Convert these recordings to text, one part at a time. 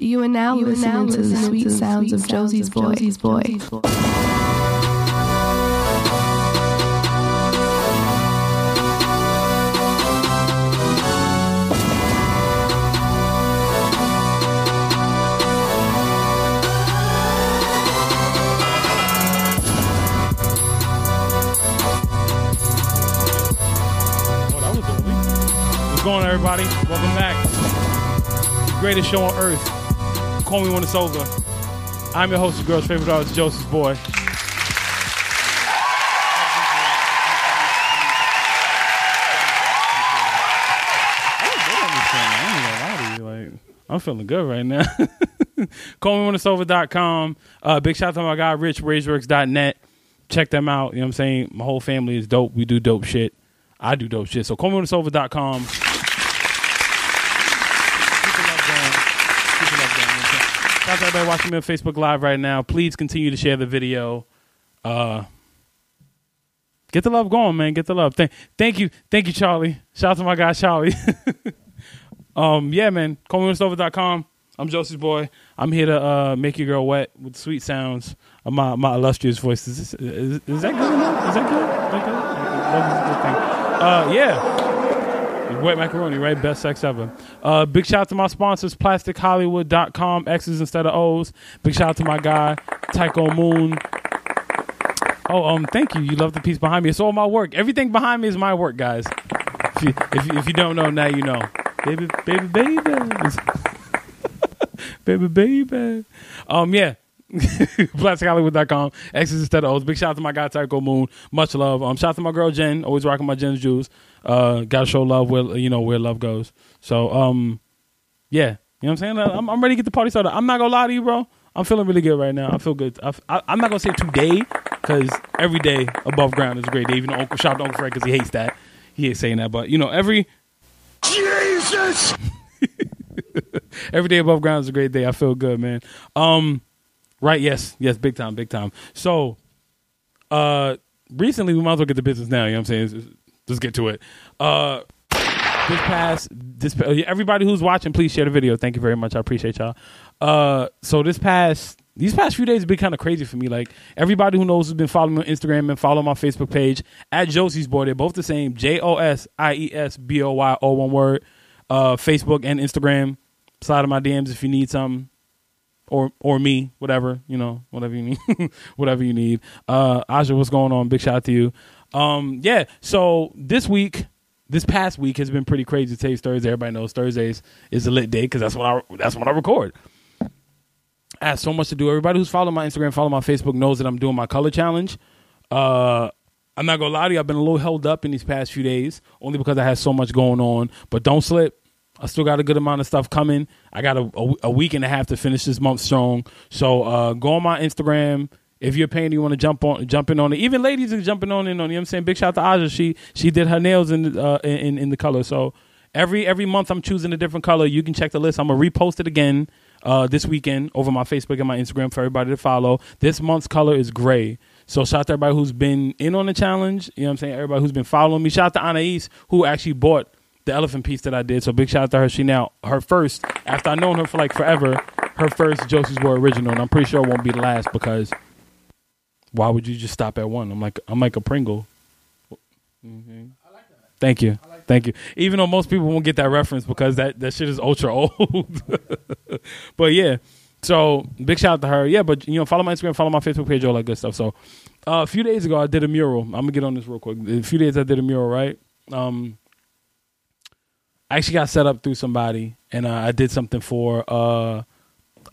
You are now, you listening, now to, the sweet to the sounds, sweet of Josie's boy. Josie's boy. Josie's boy. Oh, What's going on, everybody? Welcome back. The greatest show on earth. Call me when it's over. I'm your host, your girl's favorite artist, Josie's Boy. I'm feeling good right now. Over.com. Uh, big shout out to my guy, Rich, RageWorks.net. Check them out. You know what I'm saying? My whole family is dope. We do dope shit. I do dope shit. So call me when it's over.com. Shout out to everybody watching me on Facebook Live right now. Please continue to share the video. Uh, get the love going, man. Get the love. Thank, thank you, thank you, Charlie. Shout out to my guy Charlie. um, yeah, man. CallMeWhenIt'sOver.com. I'm Josie's boy. I'm here to uh, make your girl wet with sweet sounds of my my illustrious voice. Is, this, is, is that good enough? Is that good? Is that good? Uh, yeah. Wet macaroni, right? Best sex ever. Uh, big shout out to my sponsors, PlasticHollywood.com, X's instead of O's. Big shout out to my guy, Tycho Moon. Oh, um, thank you. You love the piece behind me. It's all my work. Everything behind me is my work, guys. If you, if you, if you don't know, now you know. Baby, baby, baby. baby, baby. Um, yeah. PlasticHollywood.com. X's instead of O's. Big shout out to my guy, Tycho Moon. Much love. Um, shout out to my girl, Jen. Always rocking my Jen's Juice. Uh, gotta show love where you know where love goes. So um, yeah, you know what I'm saying. I'm, I'm ready to get the party started. I'm not gonna lie to you, bro. I'm feeling really good right now. I feel good. I, am not gonna say today because every day above ground is a great day. Even Uncle shout out to Uncle Fred because he hates that. He ain't saying that, but you know every Jesus. every day above ground is a great day. I feel good, man. Um, right? Yes, yes, big time, big time. So, uh, recently we might as well get the business now. You know what I'm saying? Let's get to it. Uh, this past this everybody who's watching, please share the video. Thank you very much. I appreciate y'all. Uh, so this past these past few days have been kind of crazy for me. Like everybody who knows has been following me on Instagram and follow my Facebook page at Josie's Boy. They're both the same. J O S I E S B O Y O one word. Uh, Facebook and Instagram. Slide in my DMs if you need something. Or or me, whatever, you know, whatever you need. whatever you need. Uh Aja, what's going on? Big shout out to you. Um, yeah. So this week, this past week has been pretty crazy. Today's Thursday. Everybody knows Thursdays is a lit day because that's when I that's when I record. I have so much to do. Everybody who's following my Instagram, follow my Facebook knows that I'm doing my color challenge. Uh, I'm not gonna lie to you. I've been a little held up in these past few days, only because I had so much going on. But don't slip. I still got a good amount of stuff coming. I got a, a, a week and a half to finish this month strong. So uh, go on my Instagram, if you're paying, you want to jump on, jumping on it. Even ladies are jumping on in on. You know what I'm saying? Big shout out to Aja. She she did her nails in uh, in in the color. So every every month I'm choosing a different color. You can check the list. I'm gonna repost it again uh, this weekend over my Facebook and my Instagram for everybody to follow. This month's color is gray. So shout out to everybody who's been in on the challenge. You know what I'm saying? Everybody who's been following me. Shout out to Anais who actually bought the elephant piece that I did. So big shout out to her. She now her first after I've known her for like forever. Her first Josie's Boy original, and I'm pretty sure it won't be the last because why would you just stop at one? I'm like I'm like a Pringle. Mm-hmm. Thank you, like thank you. Even though most people won't get that reference because that that shit is ultra old. but yeah, so big shout out to her. Yeah, but you know, follow my Instagram, follow my Facebook page, all that good stuff. So uh, a few days ago, I did a mural. I'm gonna get on this real quick. A few days I did a mural, right? Um, I actually got set up through somebody, and uh, I did something for uh,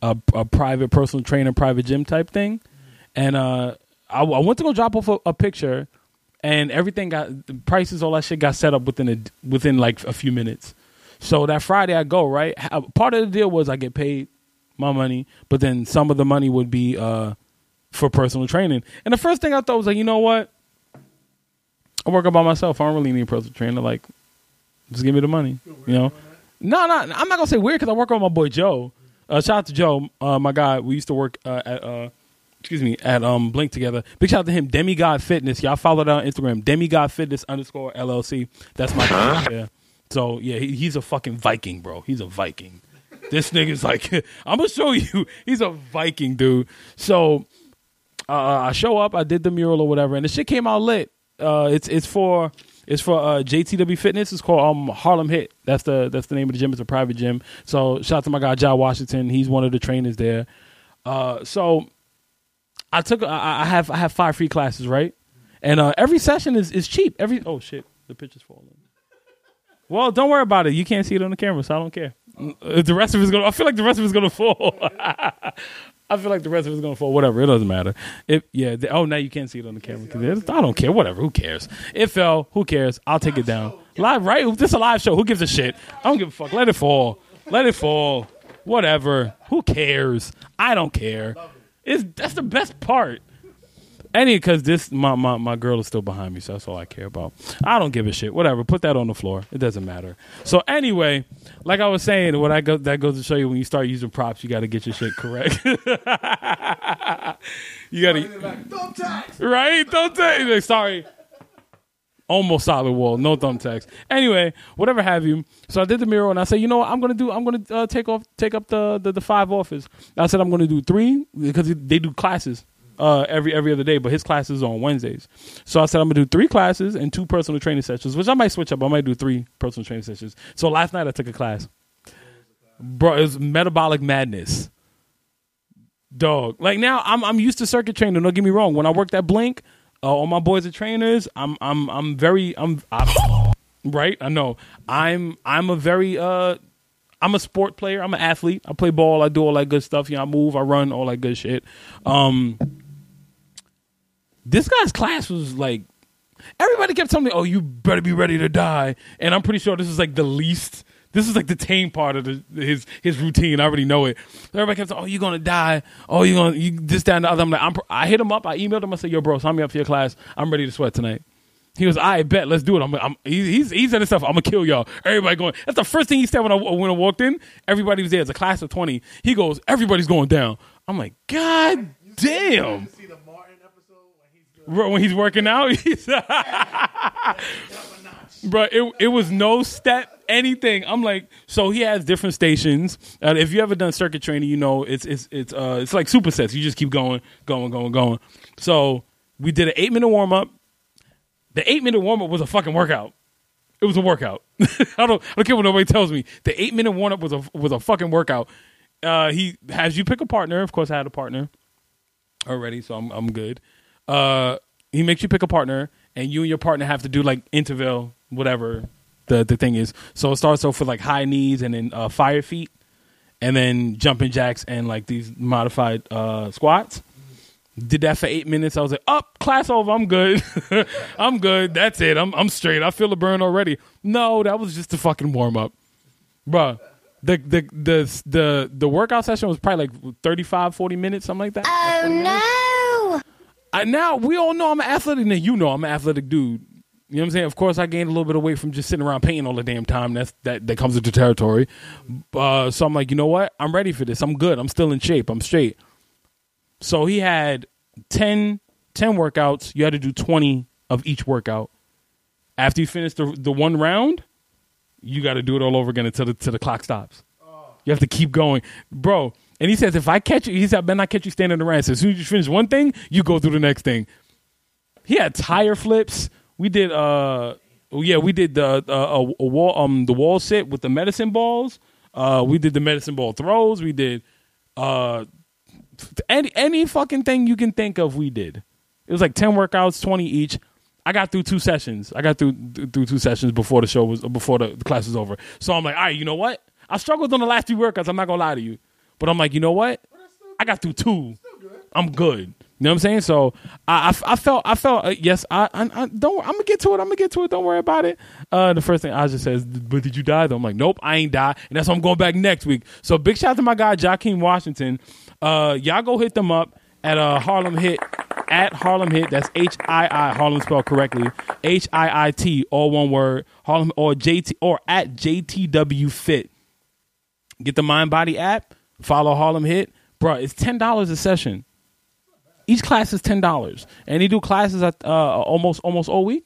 a, a private personal trainer, private gym type thing, and uh, I, I went to go drop off a, a, picture, and everything got the prices, all that shit got set up within a, within like a few minutes. So that Friday I go right. Part of the deal was I get paid my money, but then some of the money would be uh, for personal training. And the first thing I thought was like, you know what? I work out by myself. I don't really need a personal trainer. Like, just give me the money. You know? No, no, I'm not gonna say weird because I work with my boy Joe. Uh, shout out to Joe, uh, my guy. We used to work uh, at uh, excuse me, at um Blink together. Big shout out to him, Demigod Fitness. Y'all follow that on Instagram, Demigod Fitness underscore LLC. That's my huh? yeah. So yeah, he, he's a fucking Viking, bro. He's a Viking. This nigga's like, I'm gonna show you. He's a Viking dude. So uh, I show up, I did the mural or whatever, and the shit came out lit. Uh, it's it's for it's for uh, JTW Fitness. It's called um, Harlem HIIT. That's the that's the name of the gym. It's a private gym. So shout out to my guy John Washington. He's one of the trainers there. Uh, so I took I, I have I have five free classes right, and uh, every session is is cheap. Every oh shit, the picture's falling. Well, don't worry about it. You can't see it on the camera, so I don't care. Uh, The rest of it's gonna. I feel like the rest of it's gonna fall. I feel like the rest of it's gonna fall. Whatever. It doesn't matter. If yeah. The, oh, now you can't see it on the camera. I don't care. Whatever. Who cares? It fell. Who cares? I'll take it down. Live, right? This is a live show. Who gives a shit? I don't give a fuck. Let it fall. Let it fall. Whatever. Who cares? I don't care. It's that's the best part. Any because this my, my my girl is still behind me, so that's all I care about. I don't give a shit. Whatever. Put that on the floor. It doesn't matter. So anyway, like I was saying, what I go that goes to show you when you start using props, you got to get your shit correct. you got to right. Don't take. Sorry. Almost solid wall, no thumbtacks. Anyway, whatever have you. So I did the mural, and I said, you know what, I'm gonna do. I'm gonna uh, take off, take up the, the the five offers. I said I'm gonna do three because they do classes uh, every every other day, but his classes on Wednesdays. So I said I'm gonna do three classes and two personal training sessions, which I might switch up. I might do three personal training sessions. So last night I took a class, bro. It was metabolic madness, dog. Like now I'm I'm used to circuit training. Don't get me wrong. When I worked at Blink, uh, all my boys are trainers. I'm I'm I'm very I'm, I'm right. I know. I'm I'm a very uh I'm a sport player. I'm an athlete. I play ball. I do all that good stuff. You know, I move, I run, all that good shit. Um, this guy's class was like everybody kept telling me, "Oh, you better be ready to die," and I'm pretty sure this is like the least. This is like the tame part of the, his his routine. I already know it. Everybody kept saying, "Oh, you're gonna die. Oh, you're gonna you, this, that, and the other." I'm like, I'm, I hit him up. I emailed him. I said, "Yo, bro, sign me up for your class. I'm ready to sweat tonight." He was, I bet, let's do it. I'm, I'm he, he's he said himself, I'm gonna kill y'all. Everybody going. That's the first thing he said when I when I walked in. Everybody was there. It's a class of twenty. He goes, everybody's going down. I'm like, God damn. See the Martin episode when he's when he's working out, he's bro. It it was no step anything. I'm like, so he has different stations. Uh, if you ever done circuit training, you know it's it's it's uh it's like supersets. You just keep going, going, going, going. So we did an eight minute warm up. The eight minute warm up was a fucking workout. It was a workout. I don't I don't care what nobody tells me. The eight minute warm up was a was a fucking workout. Uh, he has you pick a partner. Of course, I had a partner already, so I'm I'm good. Uh, he makes you pick a partner, and you and your partner have to do like interval, whatever the the thing is. So it starts off with like high knees and then uh, fire feet, and then jumping jacks and like these modified uh, squats. Did that for eight minutes. I was like, up, class over. I'm good. I'm good. That's it. I'm I'm straight. I feel the burn already. No, that was just a fucking warm up, bruh. The, the the the the workout session was probably like 35, 40 minutes, something like that. Oh no! I now we all know I'm an athletic, and you know I'm an athletic dude. You know what I'm saying? Of course, I gained a little bit of weight from just sitting around painting all the damn time. That's that that comes into territory. Uh, so I'm like, you know what? I'm ready for this. I'm good. I'm still in shape. I'm straight. So he had 10, 10 workouts. You had to do 20 of each workout. After you finish the the one round, you got to do it all over again until the, until the clock stops. You have to keep going, bro. And he says, if I catch you, he said, I better not catch you standing around. So as soon as you finish one thing, you go through the next thing. He had tire flips. We did, uh, oh, yeah, we did the uh, a, a wall, um, the wall sit with the medicine balls. Uh, we did the medicine ball throws. We did, uh, any any fucking thing you can think of. We did. It was like ten workouts, twenty each. I got through two sessions. I got through through two sessions before the show was before the, class was over. So I'm like, all right, you know what? I struggled on the last few workouts. I'm not gonna lie to you, but I'm like, you know what? I got through two. I'm good. You know what I'm saying? So I, I, I felt I felt uh, yes. I, I, I don't. I'm gonna get to it. I'm gonna get to it. Don't worry about it. Uh, the first thing I just says, but did you die? Though I'm like, nope, I ain't die, and that's why I'm going back next week. So big shout out to my guy Joaquin Washington. Uh, y'all go hit them up at uh Harlem HIIT at Harlem HIIT. That's H I I Harlem spelled correctly. H I I T all one word. Harlem or JT or at JTW Fit. Get the Mind Body app. Follow Harlem HIIT, bro. It's ten dollars a session. Each class is ten dollars, and he do classes at uh, almost almost all week.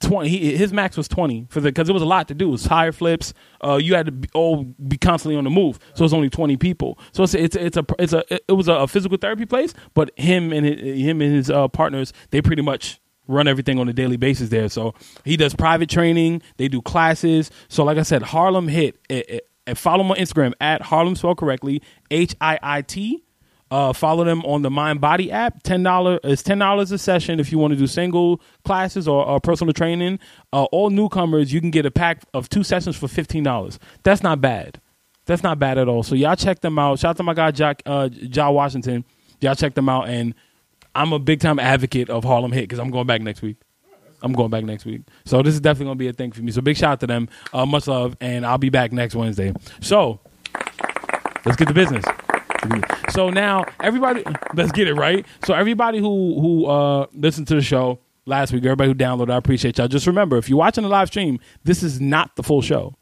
twenty. He, his max was twenty for the because it was a lot to do. It was tire flips. Uh, you had to be, all be constantly on the move. So it's only twenty people. So it's it's it's a it's a it was a physical therapy place. But him and his, him and his uh, partners, they pretty much run everything on a daily basis there. So he does private training. They do classes. So like I said, Harlem HIIT. It, it, and follow them on Instagram at Harlem spelled correctly H I I T. Uh, follow them on the Mind Body app. Ten dollar is ten dollars a session if you want to do single classes or, or personal training. Uh, all newcomers, you can get a pack of two sessions for fifteen dollars. That's not bad. That's not bad at all. So y'all check them out. Shout out to my guy Jack uh, John Washington. Y'all check them out, and I'm a big time advocate of Harlem HIIT because I'm going back next week. I'm going back next week. So this is definitely to be a thing for me. So big shout out to them. Uh, much love, and I'll be back next Wednesday. So let's get to business. So now everybody, let's get it right. So everybody who who uh, listened to the show last week, everybody who downloaded, I appreciate y'all. Just remember, if you're watching the live stream, this is not the full show.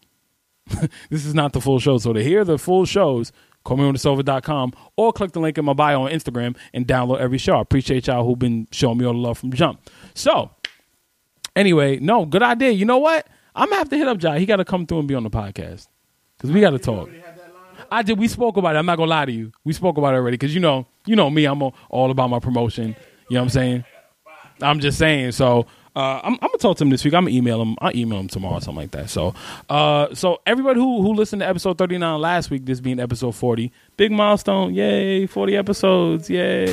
this is not the full show. So to hear the full shows, call me on the callmewhenitsover.com or click the link in my bio on Instagram and download every show. I appreciate y'all who've been showing me all the love from jump. So anyway, no, good idea. You know what? I'm gonna have to hit up Jai. He got to come through and be on the podcast because we got to talk. I did. We spoke about it. I'm not gonna lie to you. We spoke about it already because you know, you know me. I'm all about my promotion. You know what I'm saying? I'm just saying. So uh, I'm, I'm, gonna talk to him this week. I'm gonna email him. I'll email him tomorrow, or something like that. So, uh, so everybody who who listened to episode 39 last week, this being episode 40, big milestone. Yay! 40 episodes. Yay!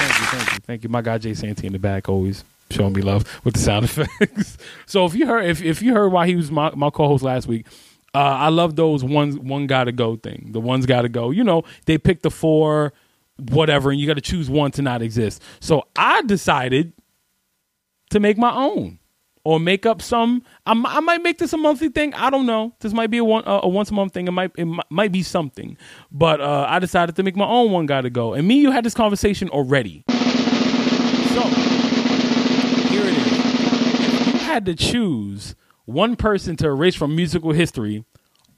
Thank you, thank you, thank you. My guy Jay Santee in the back always showing me love with the sound effects. so if you heard if if you heard why he was my, my co-host last week, uh, I love those one one gotta go thing. The one's gotta go. You know, they pick the four, whatever, and you got to choose one to not exist. So I decided to make my own. Or make up some. I, I might make this a monthly thing. I don't know. This might be a one a once a month thing. It might it might be something. But uh, I decided to make my own one. Got to go. And me, you had this conversation already. Had to choose one person to erase from musical history,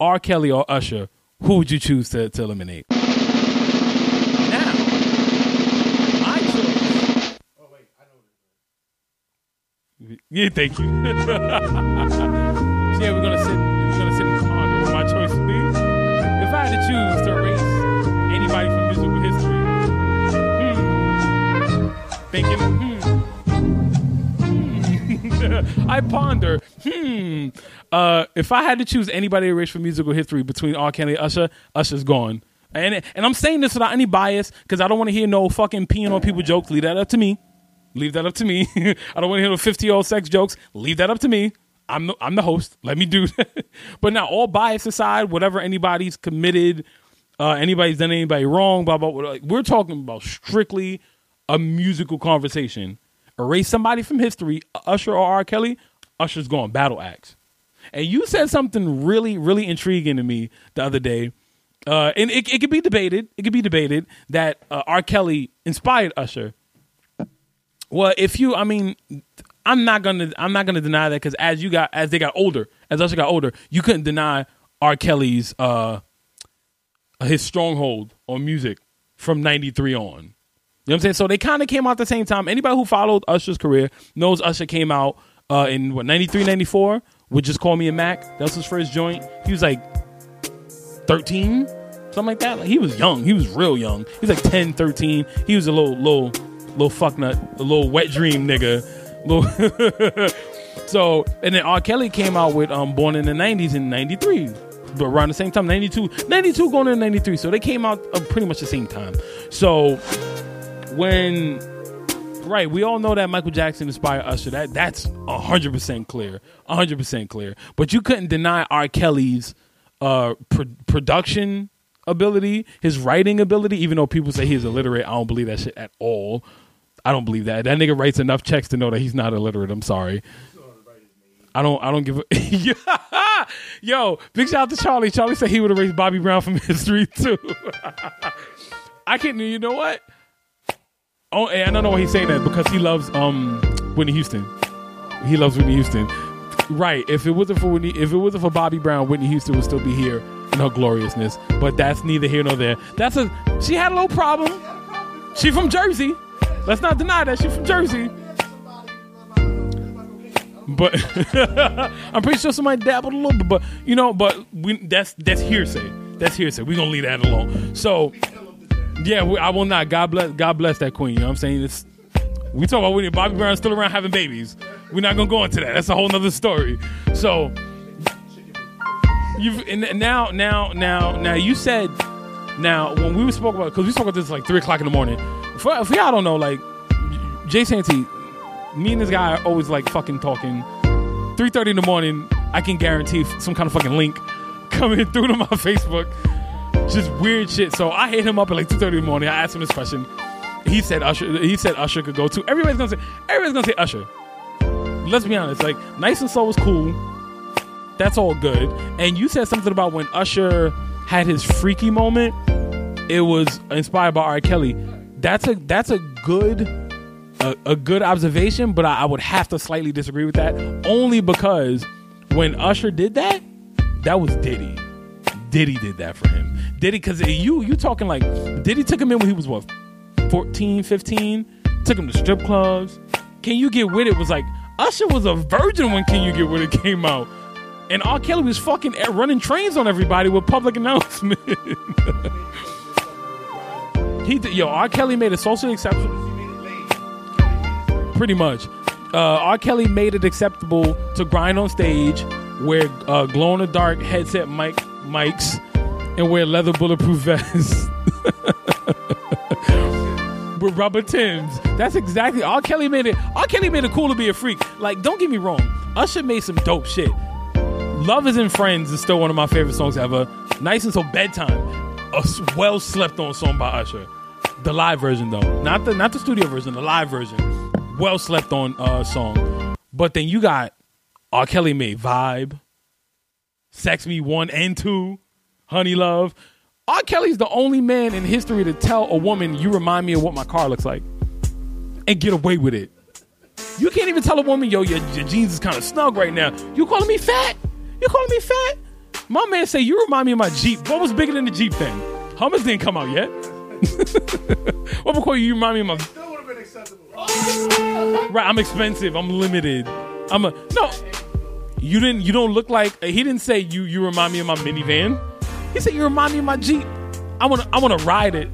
R. Kelly or Usher, who would you choose to, to eliminate? Now, my choice. Oh wait, I know this. Yeah, thank you. so yeah, we're gonna sit. We're gonna sit and ponder what my choice would be. If I had to choose to erase anybody from musical history, hmm, thinking, hmm. I ponder. Hmm. Uh, if I had to choose anybody to erase from musical history between R. Kelly and Usher, Usher's gone. And and I'm saying this without any bias because I don't want to hear no fucking peeing on people jokes. Leave that up to me. Leave that up to me. I don't want to hear no 50 year old sex jokes. Leave that up to me. I'm the, I'm the host. Let me do that. but now, all bias aside, whatever anybody's committed, uh, anybody's done anybody wrong, blah, blah, blah. Like, we're talking about strictly a musical conversation. Erase somebody from history, Usher or R. Kelly, Usher's going. Battle axe. And you said something really, really intriguing to me the other day. Uh, and it, it could be debated. It could be debated that uh, R. Kelly inspired Usher. Well, if you, I mean, I'm not gonna, I'm not gonna deny that because as you got, as they got older, as Usher got older, you couldn't deny R. Kelly's, uh, his stronghold on music from '93 on. You know what I'm saying? So they kind of came out the same time. Anybody who followed Usher's career knows Usher came out uh, in what 93, 94 with Just Call Me a Mack. That was his first joint. He was like 13, something like that. Like, he was young. He was real young. He was like 10, 13. He was a little, little, little fuck nut, a little wet dream nigga. So, and then R. Kelly came out with um, Born in the 90s in 93. But around the same time, 92, 92 going into 93. So they came out uh, pretty much the same time. So when right, we all know that Michael Jackson inspired Usher. That that's hundred percent clear, hundred percent clear. But you couldn't deny R. Kelly's uh, pro- production ability, his writing ability. Even though people say he's illiterate, I don't believe that shit at all. I don't believe that. That nigga writes enough checks to know that he's not illiterate. I'm sorry. I don't. I don't give a. Yo, big shout out to Charlie. Charlie said he would erase Bobby Brown from history too. I can't. You know what? Oh, and I don't know why he's saying that because he loves um Whitney Houston. He loves Whitney Houston. Right. If it wasn't for Whitney, if it wasn't for Bobby Brown, Whitney Houston would still be here in her gloriousness. But that's neither here nor there. That's a. She had a little problem. She from Jersey. Let's not deny that she from Jersey. But I'm pretty sure somebody dabbled a little bit. But you know, but we that's that's hearsay. That's hearsay. We're gonna leave that alone. So yeah, we, I will not. God bless. God bless that queen. You know what I'm saying? It's we talk about when Bobby Brown still around having babies. We're not gonna go into that. That's a whole nother story. So you've and now now now now you said now when we spoke about because we spoke about this like three o'clock in the morning. For, for y'all don't know, like Jay Santee, me and this guy are always like fucking talking. Three thirty in the morning, I can guarantee some kind of fucking link coming through to my Facebook. Just weird shit. So I hit him up at like two thirty in the morning. I asked him this question. He said Usher. He said Usher could go too. Everybody's gonna say. Everybody's gonna say Usher. Let's be honest. Like Nice and Slow was cool. That's all good. And you said something about when Usher had his freaky moment. It was inspired by R. Kelly. That's a that's a good a, a good observation, but I, I would have to slightly disagree with that. Only because when Usher did that, that was Diddy. Diddy did that for him. Diddy, because you you talking like Diddy took him in when he was what 14, 15, took him to strip clubs. Can You Get With It was like, Usher was a virgin when Can You Get With It came out. And R. Kelly was fucking running trains on everybody with public announcement. he did, yo, R. Kelly made a social exception. Pretty much. Uh, R. Kelly made it acceptable to grind on stage, wear uh, glow in the dark headset mic mics, and wear leather bulletproof vests. with rubber Tims. That's exactly R. Kelly made it. R. Kelly made it cool to be a freak. Like, don't get me wrong. Usher made some dope shit. Love is in Friends is still one of my favorite songs ever. Nice so bedtime. A well slept on song by Usher. The live version though, not the not the studio version, the live version. Well slept on uh, song. But then you got R. Kelly made Vibe, Sex Me One and Two, Honey Love. R. Kelly's the only man in history to tell a woman, "You remind me of what my car looks like," and get away with it. You can't even tell a woman, "Yo, your, your jeans is kind of snug right now." You calling me fat? You calling me fat? My man say you remind me of my Jeep. What was bigger than the Jeep then? Hummers didn't come out yet. what before you remind me of my Still would have been acceptable. right? I'm expensive. I'm limited. I'm a no. You didn't. You don't look like. He didn't say you. You remind me of my minivan. He said you remind me of my Jeep. I wanna. I wanna ride it.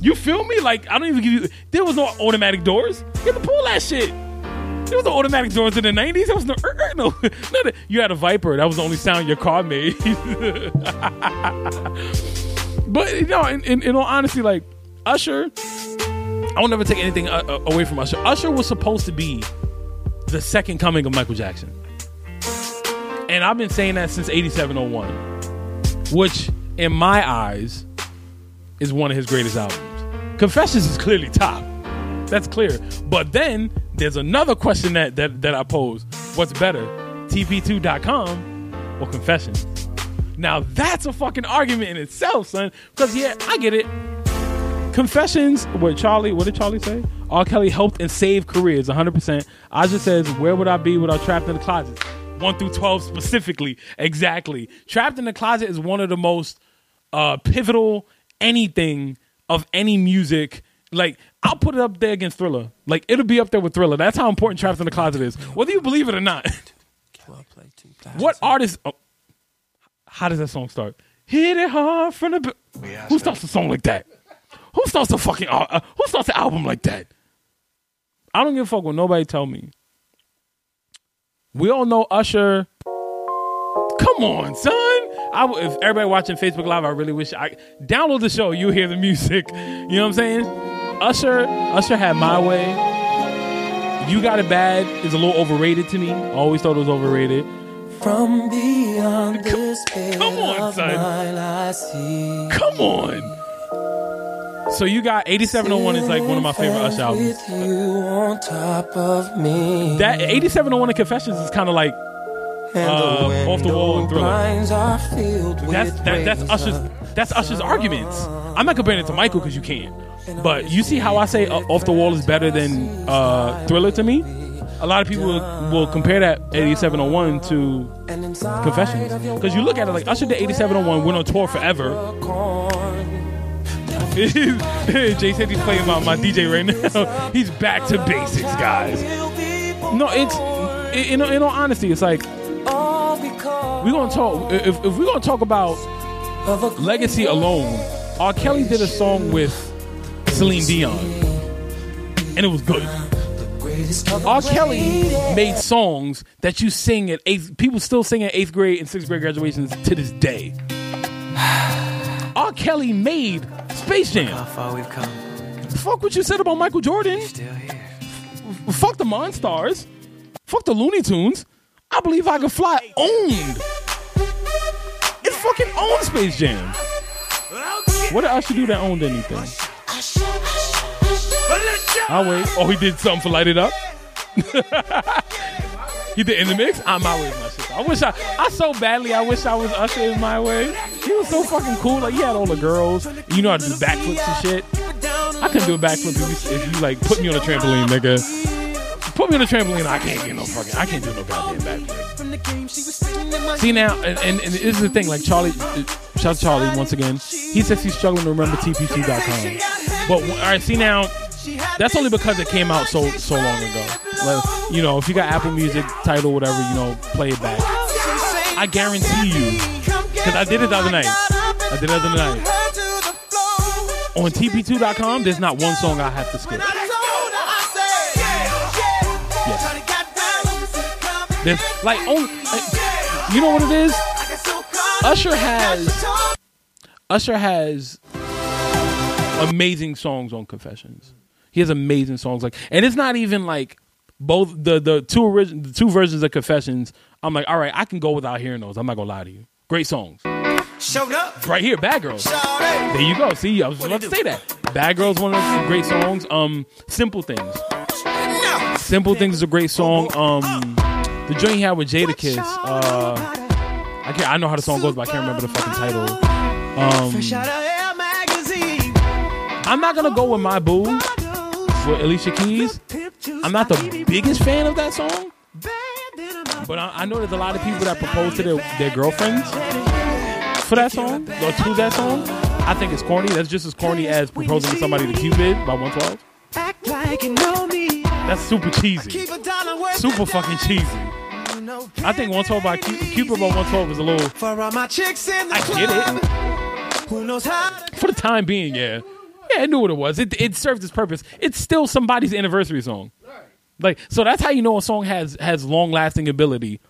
You feel me? Like I don't even give you. There was no automatic doors. You had to pull that shit. There was no automatic doors in the '90s. There was no. er, er, no. no. You had a Viper. That was the only sound your car made. but you know, in, in, in all honesty, like Usher, I will never take anything uh, uh, away from Usher. Usher was supposed to be the second coming of Michael Jackson. And I've been saying that since 8701, which in my eyes is one of his greatest albums. Confessions is clearly top. That's clear. But then there's another question that that, that I pose. What's better? TP2.com or Confessions? Now that's a fucking argument in itself, son. Because yeah, I get it. Confessions, what Charlie, what did Charlie say? R. Kelly helped and saved careers 100%. Aja says, Where would I be without Trapped in the Closet? 1 through 12 specifically. Exactly. Trapped in the Closet is one of the most uh, pivotal anything of any music. Like, I'll put it up there against Thriller. Like, it'll be up there with Thriller. That's how important Trapped in the Closet is. Whether you believe it or not. what artist. Oh, how does that song start? Hit it hard from the. b- Who starts a song like that? Who starts a fucking uh, uh, who starts an album like that? I don't give a fuck what nobody tell me. We all know Usher. Come on, son. I if everybody watching Facebook Live, I really wish I download the show. You hear the music. You know what I'm saying? Usher, Usher had my way. You got it bad is a little overrated to me. I always thought it was overrated. From beyond this pit come on, son. mine, I see. Come on. So you got 8701 is like one of my favorite Usher albums. You on top of me. That 8701 and Confessions is kind of like uh, Off the Wall and Thriller. that's that, that's. Usher's that's Usher's arguments. I'm not comparing it to Michael because you can't. But you see how I say uh, Off the Wall is better than uh, Thriller to me. A lot of people will, will compare that 8701 to Confessions because you look at it like Usher did 8701 went on tour forever. Jay said he's playing my, my DJ right now. he's back to basics, guys. No, it's in, in, in all honesty, it's like we're gonna talk. If, if we're gonna talk about legacy alone, R. Kelly did a song with Celine Dion, and it was good. R. Kelly made songs that you sing at eighth. People still sing at eighth grade and sixth grade graduations to this day. R. Kelly made Space Jam. How far we've come. Fuck what you said about Michael Jordan. Still here. Fuck the Monstars. Fuck the Looney Tunes. I believe I can fly. Owned. It fucking owned Space Jam. What did Usher do that owned anything? I'll wait. Oh, he did something for Light It Up. he did in the mix. I'm out way, my. I wish I, I so badly. I wish I was Usher in my way. He was so fucking cool. Like he had all the girls. You know how to do backflips and shit. I couldn't do a backflip if you, if you like put me on a trampoline, nigga. Put me on a trampoline. I can't get no fucking. I can't do no goddamn backflip. See now, and, and, and this is the thing. Like Charlie, uh, shout out Charlie once again. He says he's struggling to remember TP2.com. But all right, see now, that's only because it came out so so long ago. Like, you know, if you got Apple Music Tidal, whatever, you know, play it back. I guarantee you, because I did it the other night. I did it the other night. On TP2.com, there's not one song I have to skip. There's like, oh, you know what it is? Usher has Usher has amazing songs on Confessions. He has amazing songs like, and it's not even like both the the two origin the two versions of Confessions. I'm like, all right, I can go without hearing those. I'm not gonna lie to you. Great songs. Showed up. Right here, Bad Girls. There you go. See, I was about to say that. Bad Girls, one of the great songs. Um, Simple Things. Simple Things is a great song. Um, the joint he had with Jadakiss. Uh, I can't. I know how the song goes, but I can't remember the fucking title. Um, Shout out Air Magazine. I'm not gonna go with my boo with Alicia Keys. I'm not the biggest fan of that song, but I, I know there's a lot of people that propose to their, their girlfriends for that song or to that song. I think it's corny. That's just as corny as proposing to somebody to Cupid by 112. Act like you know me. That's super cheesy. Keep a dollar worth. Super fucking cheesy. I think 112 by Cu- Cupid by 112 is a little, For all my chicks in the I get it. Who knows how for the time being, yeah. Yeah, I knew what it was. It, it served its purpose. It's still somebody's anniversary song. Like, so that's how you know a song has has long lasting ability.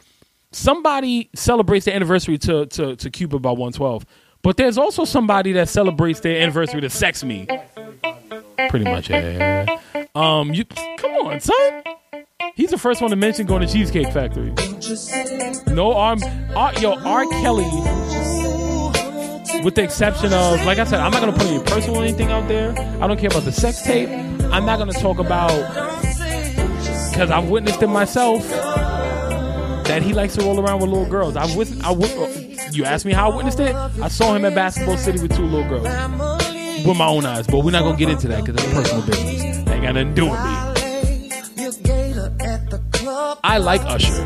Somebody celebrates their anniversary to, to, to Cupid by 112. But there's also somebody that celebrates their anniversary to Sex Me. Pretty much, yeah. Um, you come on, son. He's the first one to mention going to Cheesecake Factory. No arm, R, yo, R. Kelly. With the exception of, like I said, I'm not gonna put any personal anything out there. I don't care about the sex tape. I'm not gonna talk about because I've witnessed it myself that he likes to roll around with little girls. I've witnessed. I wit- you asked me how I witnessed it. I saw him at Basketball City with two little girls with my own eyes. But we're not gonna get into that because it's personal business. They ain't got nothing to do with me. Your gator at the club. I like Usher,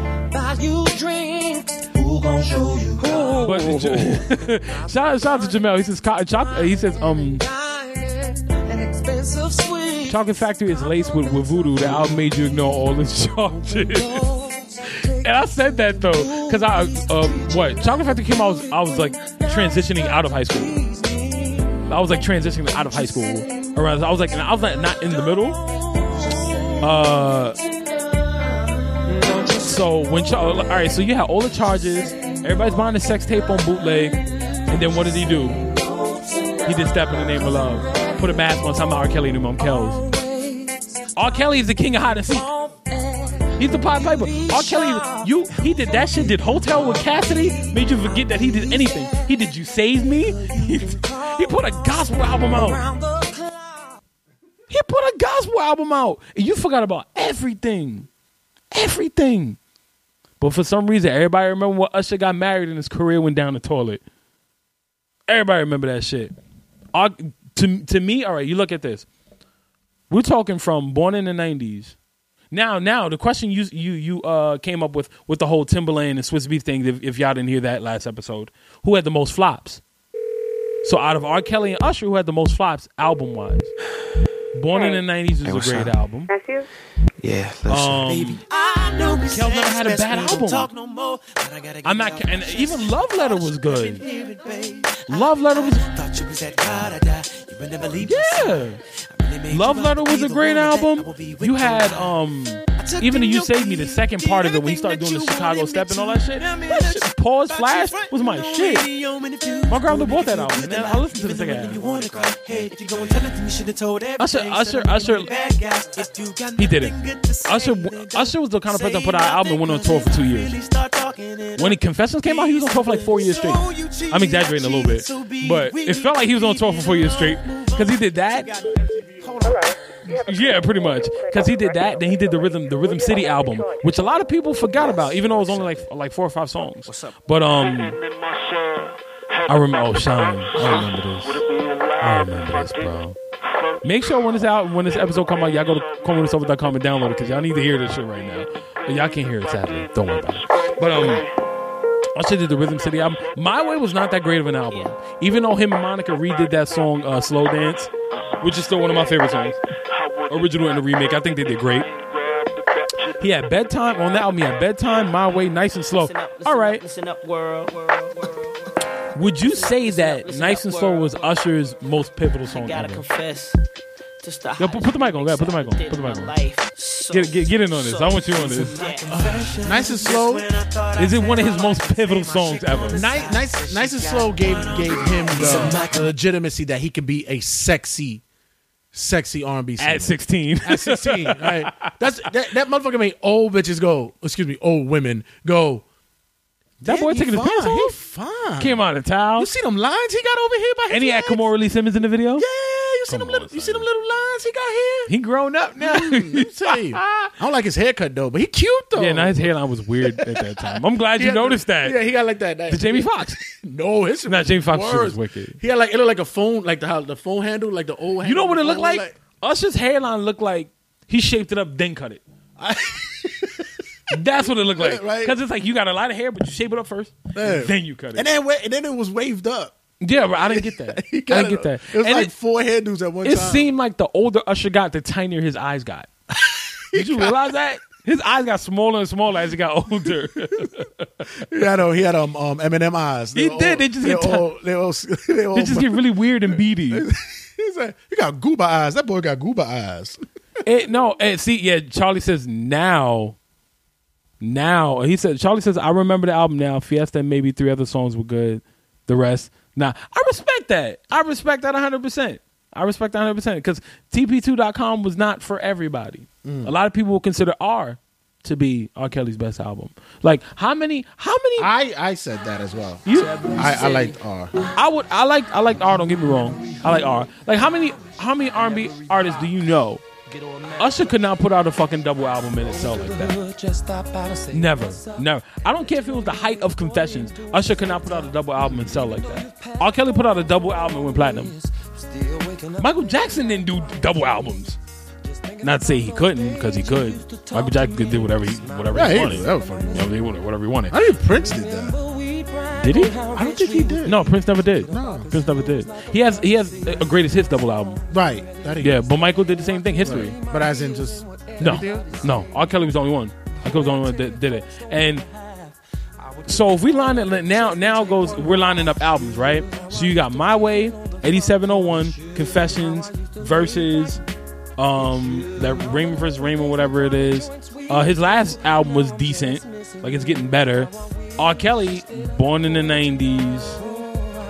Show you? but shout, shout out to Jamel. He says choc- he says um. Chocolate Factory is laced with, with voodoo. The album made you ignore all the charges. And I said that though, because I um what Chocolate Factory came out, I was, I was like transitioning out of high school. I was like transitioning out of high school around. I was like, I was like not in the middle. Uh, so when all right, so you had all the charges. Everybody's buying the sex tape on bootleg, and then what did he do? He did step in the name of love. Put a mask on. Somehow R. Kelly and on Kells. R. Kelly is the king of hide and seek. He's the Pied Piper. R. Kelly, you he did that shit. Did Hotel with Cassidy? Made you forget that he did anything. He did You Save Me. He, he put a gospel album out. He put a gospel album out, and you forgot about everything, everything. But for some reason, everybody remember when Usher got married and his career went down the toilet. Everybody remember that shit. Our- to to me, all right. You look at this. We're talking from born in the nineties. Now, now the question you you you uh came up with with the whole Timberland and Swizz Beatz thing. If, if y'all didn't hear that last episode, who had the most flops? So out of R. Kelly and Usher, who had the most flops album wise? Born in the '90s is what's a great up? album. That's you? Yeah, listen. Um, I know Kel never had a bad album. Talk no more, but I gotta I'm not, and my even. Love Letter was good. Hear it, babe. Love Letter was, Thought you was that God I die. You would never leave yeah. Love Letter was a great album. You had um even the You Saved Me, the second part of it when he started doing the Chicago step and all that shit. That shit Pause Flash was my shit. My grandma bought that album, and then I listened to the second half. Usher, Usher, Usher, he did it. Usher, Usher was the kind of person that put out an album and went on tour for two years. When he Confessions came out, he was on tour for like four years straight. I'm exaggerating a little bit, but it felt like he was on tour for four years straight because he did that. Yeah, pretty much. Because he did that, then he did the rhythm, the Rhythm City album, which a lot of people forgot about, even though it was only like like four or five songs. But um, I remember. Oh, Sean, I remember this. I remember this, bro. Make sure when this out, when this episode come out, y'all go to comedysofa.com and download it because y'all need to hear this shit right now. But y'all can't hear it sadly. Don't worry about it. But um. Usher did the Rhythm City album. My Way was not that great of an album, even though him and Monica redid that song uh, "Slow Dance," which is still one of my favorite songs. Original and the remake, I think they did great. He had bedtime on that album. He had bedtime, My Way, nice and slow. All right. Listen up, world. world, world. Would you say that "Nice and Slow" was Usher's most pivotal song ever? You Gotta ever? confess. Just the Yo, put- put the mic on, go ahead, put the mic on, put the mic on. Get- get- get in on this. I want you on this. Nice and slow. Is it one of his most pivotal songs ever? Nice, nice, nice and slow gave gave him the, the legitimacy that he could be a sexy, sexy R and B singer At 16. At sixteen, right? That's that, that motherfucker made old bitches go. Excuse me, old women go. That boy "Damn, he taking his fine, pants He fine. Came out of towel. You see them lines he got over here by his And he had legs? Kimora Lee Simmons in the video? Yeah, you see them little. You see them little lines he got here. He grown up now. Mm, let me tell you. I don't like his haircut though, but he cute though. Yeah, now his hairline was weird at that time. I'm glad He you had noticed that. Yeah, he got like that. that The Jamie Foxx. No, his Not Jamie Foxx shit was wicked. He had like it looked like a phone, like the how the phone handle, like the old. You know handle what it the looked phone, like? Usher's hairline looked like he shaped it up, then cut it. That's what it looked like. Right. Because it's like you got a lot of hair, but you shape it up first, Yeah. then you cut it. And then and then it was waved up. yeah, but I didn't get that. I didn't get that. It was and like it, four hairdos at one it time. It seemed like the older Usher got, the tinier his eyes got. Did you realize that? His eyes got smaller and smaller as he got older. he had a, he had um, um Eminem eyes. He did. all- They just get all, they all, they all, they just get really weird and beady. He's like, he got gooba eyes. That boy got gooba eyes. It, no, and see, yeah, Charlie says now, now he said Charlie says I remember the album now. Fiesta and maybe three other songs were good. The rest, nah, I respect that. I respect that hundred percent. I respect that hundred percent because TP2.com was not for everybody. Mm. A lot of people will consider R to be R. Kelly's best album. Like how many? How many? I I said that as well. You- I, I liked R. I would. I like. I like R. Don't get me wrong. I like R. Like how many? How many R&B artists do you know? Usher could not put out a fucking double album in itself like that. Never, never. I don't care if it was the height of Confessions. Usher could not put out a double album and sell like that. R. Kelly put out a double album and went platinum. Michael Jackson didn't do double albums. Not to say he couldn't, because he could. Michael Jackson could do whatever he whatever Yeah, he he- wanted. that was fucking- Whatever he wanted. Whatever he wanted. I think Prince did that. Did he? I don't think he did. No, Prince never did. No. Prince never did. He has he has a greatest hits double album. Right. That he Yeah, but Michael did the same thing. History. Right. But as in just No, no. R. Kelly was the only one. R. Kelly was the only one that did it. And so if we line it now, now goes we're lining up albums, right? So you got My Way, eighty seven oh one, Confessions, Versus, um, that Raymond vs. Raymond, whatever it is. Uh, his last album was decent, like it's getting better. R. Kelly, born in the nineties,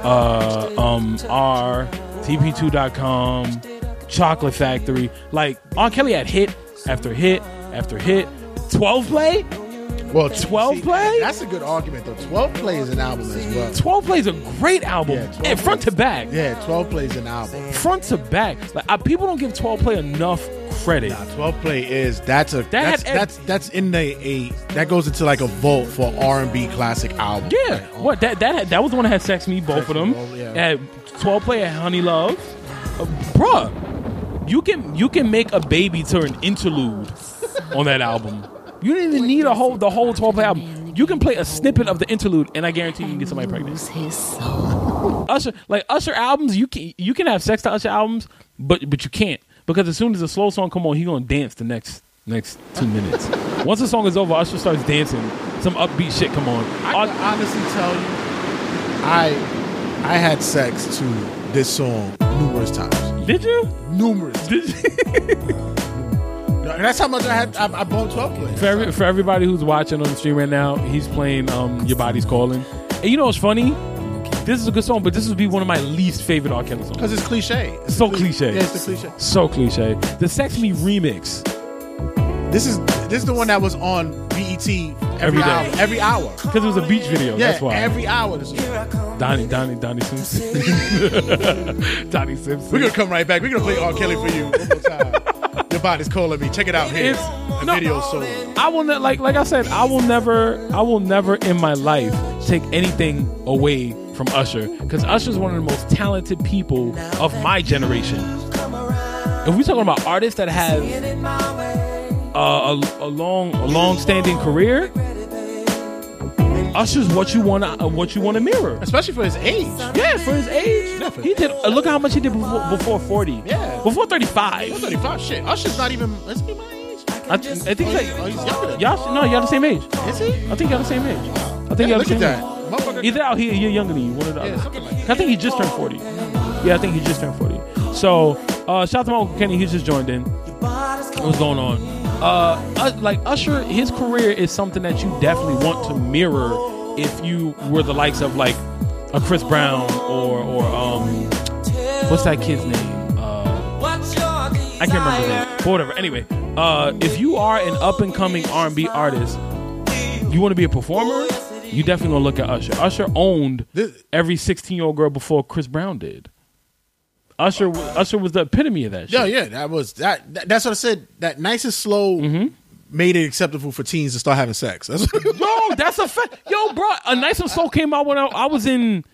uh, um, R, TP2.com, Chocolate Factory. Like R. Kelly had hit after hit after hit. Twelve play. well 12 see, play? That's a good argument though. Twelve play is an album as well. 12 plays a great album. Yeah, and front to back. Yeah, twelve play is an album. Front to back. Like uh, people don't give 12 play enough credit. Nah, twelve play is that's a that's had that's that's in the a that goes into like a vault for R and B classic album. Yeah. What that that that was the one that had Sex Me, both Sex of them. Me, yeah. Had 12 play at Honey Love. Uh, bruh, you can you can make a baby turn interlude on that album. You didn't even need a whole the whole 12 play album. you can play a snippet of the interlude, and I guarantee you can get somebody pregnant. Usher, like Usher albums, you can you can have sex to Usher albums, but but you can't because as soon as the slow song come on, he gonna dance the next next two minutes. Once the song is over, Usher starts dancing. Some upbeat shit come on. I can honestly tell you, I I had sex to this song numerous times. Did you? Numerous. Did you? And that's how much I had. I, I bought twelve players. for, every, for everybody who's watching on the stream right now, he's playing um, "Your Body's Calling," and you know what's funny? This is a good song, but this would be one of my least favorite R. Kelly songs. Because it's cliche. It's So the cliche. Yeah, it's the cliche. So cliche. The "Sex Me" remix. This is this is the one that was on BET every, Every day. hour. Every hour. Because it was a beach video. Yeah, that's why. every hour. This is, Donnie, Donnie, Donnie Simpson. Donnie Simpson. we're gonna come right back. We're gonna play R. Kelly for you one more time. Your body's calling me. Check it out here. It's- a no. video sold. I will ne- like like I said, I will never I will never in my life take anything away from Usher because Usher's one of the most talented people of my generation. If we're talking about artists that have uh, a, a long a long standing career, Usher's what you want to what you want to mirror. Especially for his age. Yeah, for his age, Yeah, for- he did. uh, Look at how much he did before, before forty. Yeah. before thirty five. 35. Shit. Usher's not even. Is he my age? I, th- I think Oh, like oh, he's younger than y'all. No, y'all the same age. Is he? I think y'all the same age. I think Yeah, y'all the same at that. age. Either out here, you're younger than you. One or the Yeah, other. something like. I think he just turned forty. Yeah, I think he just turned forty. So, uh, shout out to my uncle Kenny. He just joined in. What's going on? Uh, uh, like Usher, his career is something that you definitely want to mirror if you were the likes of like a Chris Brown or or um, what's that kid's name? Uh, I can't remember his name. But whatever. Anyway, uh, if you are an up and coming R and B artist, you want to be a performer. You definitely gonna look at Usher. Usher owned every sixteen year old girl before Chris Brown did. Usher, Usher was the epitome of that. Shit. Yeah, yeah, that was that, that. That's what I said. That nice and slow Mm-hmm. made it acceptable for teens to start having sex. That's Yo, that's a fact. Yo, bro, a nice and slow came out when I, I was in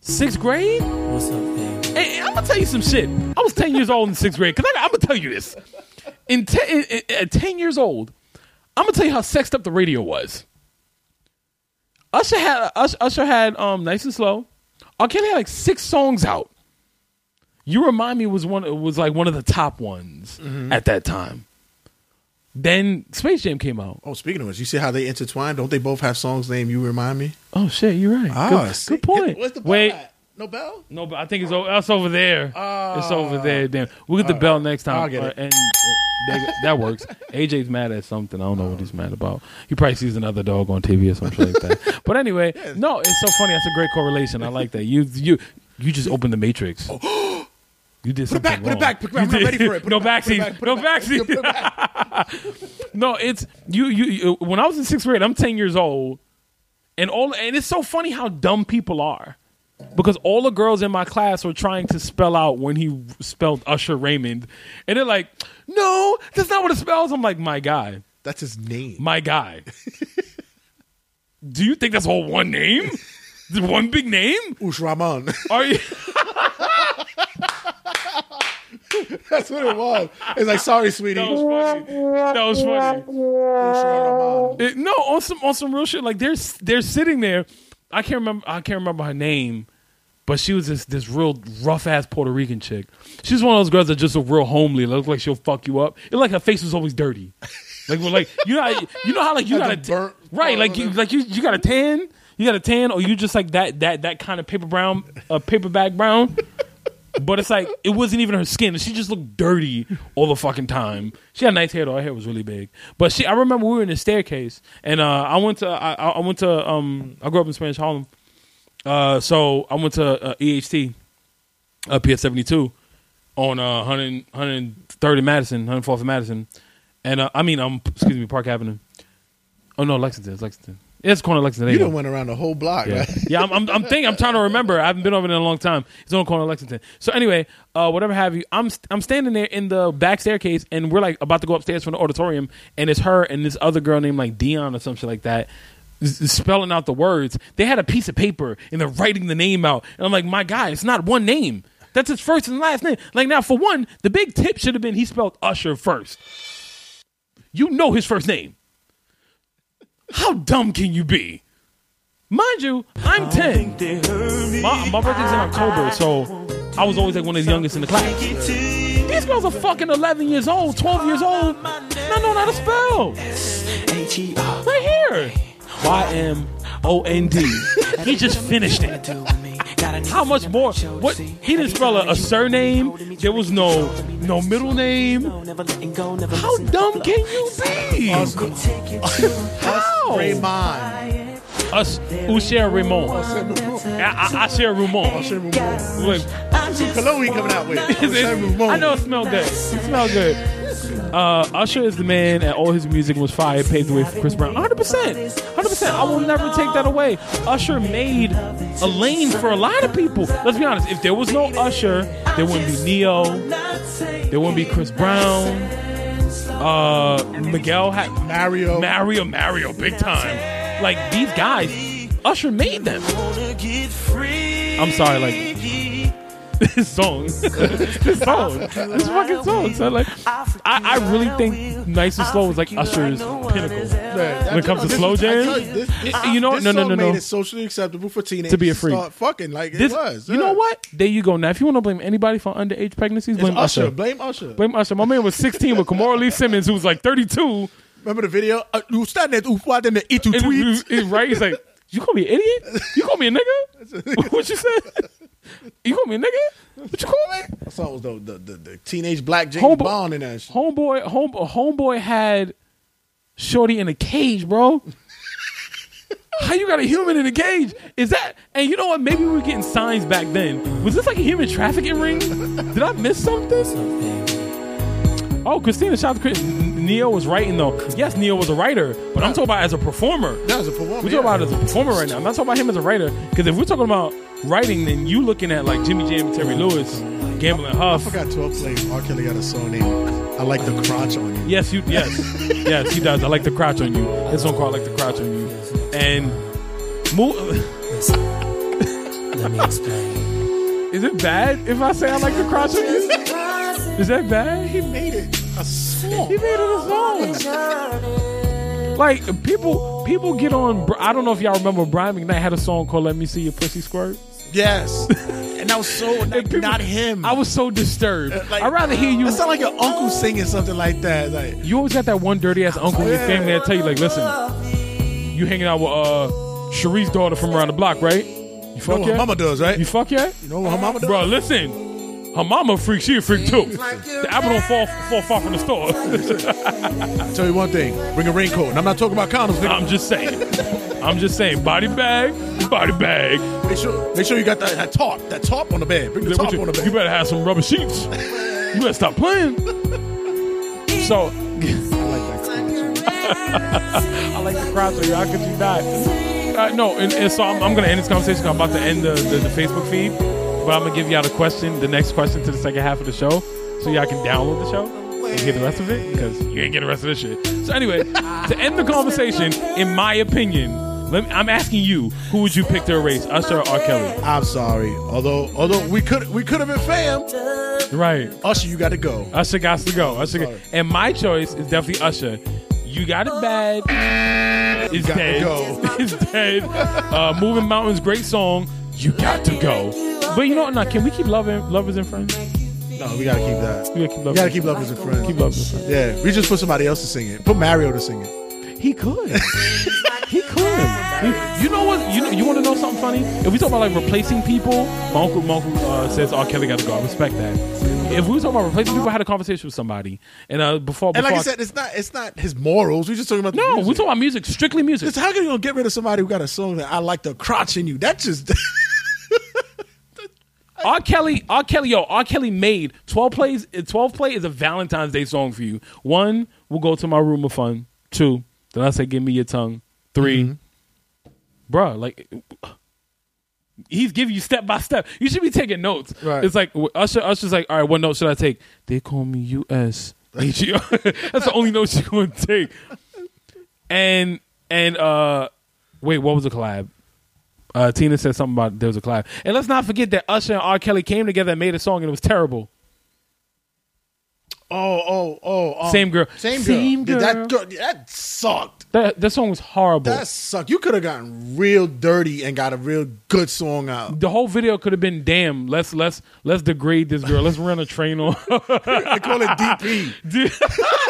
sixth grade. What's up, baby? Hey, I'm gonna tell you some shit. I was ten years old in sixth grade. Cause I, I'm gonna tell you this. In, ten, in- in- at ten years old, I'm gonna tell you how sexed up the radio was. Usher had Usher, Usher had um nice and slow. R. Kelly had like six songs out. You remind me was one was like one of the top ones at that time. Then Space Jam came out. oh, speaking of which, you see how they intertwine? Don't they both have songs named "You Remind Me"? Oh shit, you're right. Ah, good, see? good point. Where's the Wait, at? No bell. no, but I think it's over. That's over there. it's over there. Damn, we'll get the All bell next time. I'll get it. Uh, and uh, that, that works. AJ's mad at something. I don't know what he's mad about. He probably sees another dog on TV or something like that. But anyway, no, it's so funny. That's a great correlation. I like that. You you you just opened the Matrix. You did Put it something back. Put it wrong. back. Put it back. I'm You not did- ready for it. Put no it back, put it back, put No it back. backseat. It back. No, it's you, you. You. When I was in sixth grade, I'm ten years old, and all. And it's so funny how dumb people are, because all the girls in my class were trying to spell out when he spelled Usher Raymond, and they're like, "No, that's not what it spells." I'm like, "My guy, That's his name. my guy." Do you think that's all one name? one big name? Ush Rahman. Are you? That's what it was. It's like, sorry, sweetie. That was funny. That was funny. It- no, on some on some real shit. Like they're they're sitting there. I can't remember. I can't remember her name, but she was this this real rough ass Puerto Rican chick. She's one of those girls that just look real homely. Look like she'll fuck you up. It like her face was always dirty. Like well, like you know how- you know how like you got the a burnt right like you like you you got a tan. You got a tan, or you just like that that that kind of paper brown, uh, paperback brown. But it's like it wasn't even her skin. She just looked dirty all the fucking time. She had nice hair though. Her hair was really big. But she, I remember we were in the staircase, and uh, I went to, I, I went to, um, I grew up in Spanish Harlem, uh, so I went to uh, EHT, uh, PS seventy two, on uh, 100, 103rd and Madison, 104th and Madison, and uh, I mean, um, excuse me, Park Avenue. Oh no, Lexington, Lexington. It's corner Lexington. You done went around the whole block, Yeah, right? yeah. I'm, I'm, I'm thinking. I'm trying to remember. I haven't been over there in a long time. It's on corner Lexington. So anyway, uh, whatever have you. I'm I'm standing there in the back staircase, and we're like about to go upstairs from the auditorium, and it's her and this other girl named like Dion or something like that. Spelling out the words, they had a piece of paper and they're writing the name out, and I'm like, my guy, it's not one name. That's his first and last name. Like now, for one, the big tip should have been he spelled Usher first. You know his first name. How dumb can you be? Mind you, I'm 10. My, my birthday's in October, so I was always like one of the youngest in the class. These girls are fucking 11 years old, 12 years old. And I know how to spell. Right here. Y M O N D. He just finished it. How much more? What? He didn't spell a, a surname. There was no no middle name. How dumb can you be? How? Raymond. Us, Usher Ramon. I, I, I share Ramon. Look, Cologne coming out with. I know it smelled good. It smelled good. Uh, Usher is the man, and all his music was fire. Paved the way for Chris Brown. 100, percent 100. percent I will never take that away. Usher made a lane for a lot of people. Let's be honest. If there was no Usher, there wouldn't be Ne-Yo. There wouldn't be Chris Brown. Uh, Miguel had Mario. Mario, Mario, big time. Like these guys, Usher made them. I'm sorry, like this song, this song, this fucking song. So like, I, I really think Nice and Slow is like Usher's pinnacle. When it comes to slow jams, you, this- this- you know, no, no, no, no. Made it socially acceptable for teenagers To be a freak. start fucking like This, it was. you know what? There you go. Now, if you want to blame anybody for underage pregnancies, blame Usher. Usher. Blame Usher. Blame Usher. My man was 16 with Kimora Lee Simmons, who was like 32. Remember the video? Uh, you stand there, you fought in the itu And tweets. he- he- right? He's like, you call me an idiot? You call me a nigga? what you said? You call me a nigga? What you call me? I saw it was the, the, the, the teenage black James Homebo- Bond in that shit. Homeboy, home, homeboy had Shorty in a cage, bro. How you got a human in a cage? Is that? And you know what? Maybe we were getting signs back then. Was this like a human trafficking ring? Did I miss something? Oh, Christina, shout out to Chris. Ne-Yo was writing though. Yes, Ne-Yo was a writer, but I'm talking about as a performer. That was a performer. We're talking yeah. about as a performer right now. I'm not talking about him as a writer. Because if we're talking about writing, then you looking at like Jimmy Jam, and Terry Lewis, Gamble and Huff. I Huff. forgot 12 plays. R. Kelly got a song named I Like the Crotch on You. Yes, you. Yes, yes, he does. I like the crotch on you. This song called "I Like the Crotch on You," and mo- Let me explain. is it bad if I say I like the crotch on you? Is that bad? He made it a song. He made it a song. Like people, people get on. I don't know if y'all remember Brian McKnight had a song called "Let Me See Your Pussy Squirt." Yes. and that was so like, people- not him. I was so disturbed. Like- I'd rather hear you. That sound like your uncle singing something like that. Like You always got that one dirty ass uncle in your family that tell you like, listen, you hanging out with uh Cherie's daughter from around the block, right? You you know fuck what yet? her mama does, right? You fuck yet? You know what her mama does? Bro, listen. Her mama a freak, she a freak too. The apple don't fall fall far from the store. I tell you one thing. Bring a raincoat. And I'm not talking about condoms. Nigga. I'm just saying. I'm just saying. Body bag, body bag. Make sure, make sure you got that, that tarp. That tarp on the bed. Bring the What tarp you, on the bed. you better have some rubber sheets. You better stop playing. So I like that. I like the crowd. So how could you not? Uh, no, and, and so I'm, I'm going to end this conversation. I'm about to end the, the, the Facebook feed, but I'm going to give y'all the question, the next question to the second half of the show, so y'all can download the show and hear the rest of it because you ain't get the rest of this shit. So anyway, to end the conversation, in my opinion, let me, I'm asking you, who would you pick to erase, Usher or R. Kelly? I'm sorry. Although, although we could, we could have been fam. Right. Usher, you got to go. Usher got to go. Usher, got- and my choice is definitely Usher. You got it bad. It's dead. go. it's dead. Uh, Moving Mountains, great song. You got to go. But you know what? Now, can we keep loving lovers and friends? No, we got to keep that. We gotta keep lovers. got to keep lovers and friends. keep lovers and friends. Yeah, we just put somebody else to sing it. Put Mario to sing it. He could. he could. He- you know what? You know, you want to know something funny? If we talk about like replacing people, my uncle, my uncle uh, says, "Oh, Kelly got to go." I respect that. If we talk about replacing people, I had a conversation with somebody, and uh, before, And like I said, it's not, it's not his morals. We're just talking about the no, we music. talk about music, strictly music. How can you gonna get rid of somebody who got a song that I like the crotch in you? That just R. Kelly, R. Kelly, yo, R. Kelly made twelve plays. Twelve play is a Valentine's Day song for you. One, we'll go to my room of fun. Two, then I say, give me your tongue. 3 bruh, like he's giving you step by step. You should be taking notes. Right. It's like Usher. Usher's like, all right, what note should I take? They call me U S H E R. That's the only note you're going to take. And and uh, wait, what was the collab? Uh, Tina said something about there was a collab. And let's not forget that Usher and R. Kelly came together and made a song and it was terrible. Oh, oh, oh. um, Same girl. Same girl. Same Yeah, That girl. girl. That sucked. That that song was horrible. That sucked. You could have gotten real dirty and got a real good song out. the whole video could have been damn. Let's let's let's degrade this girl. Let's run a train on. I call it DP.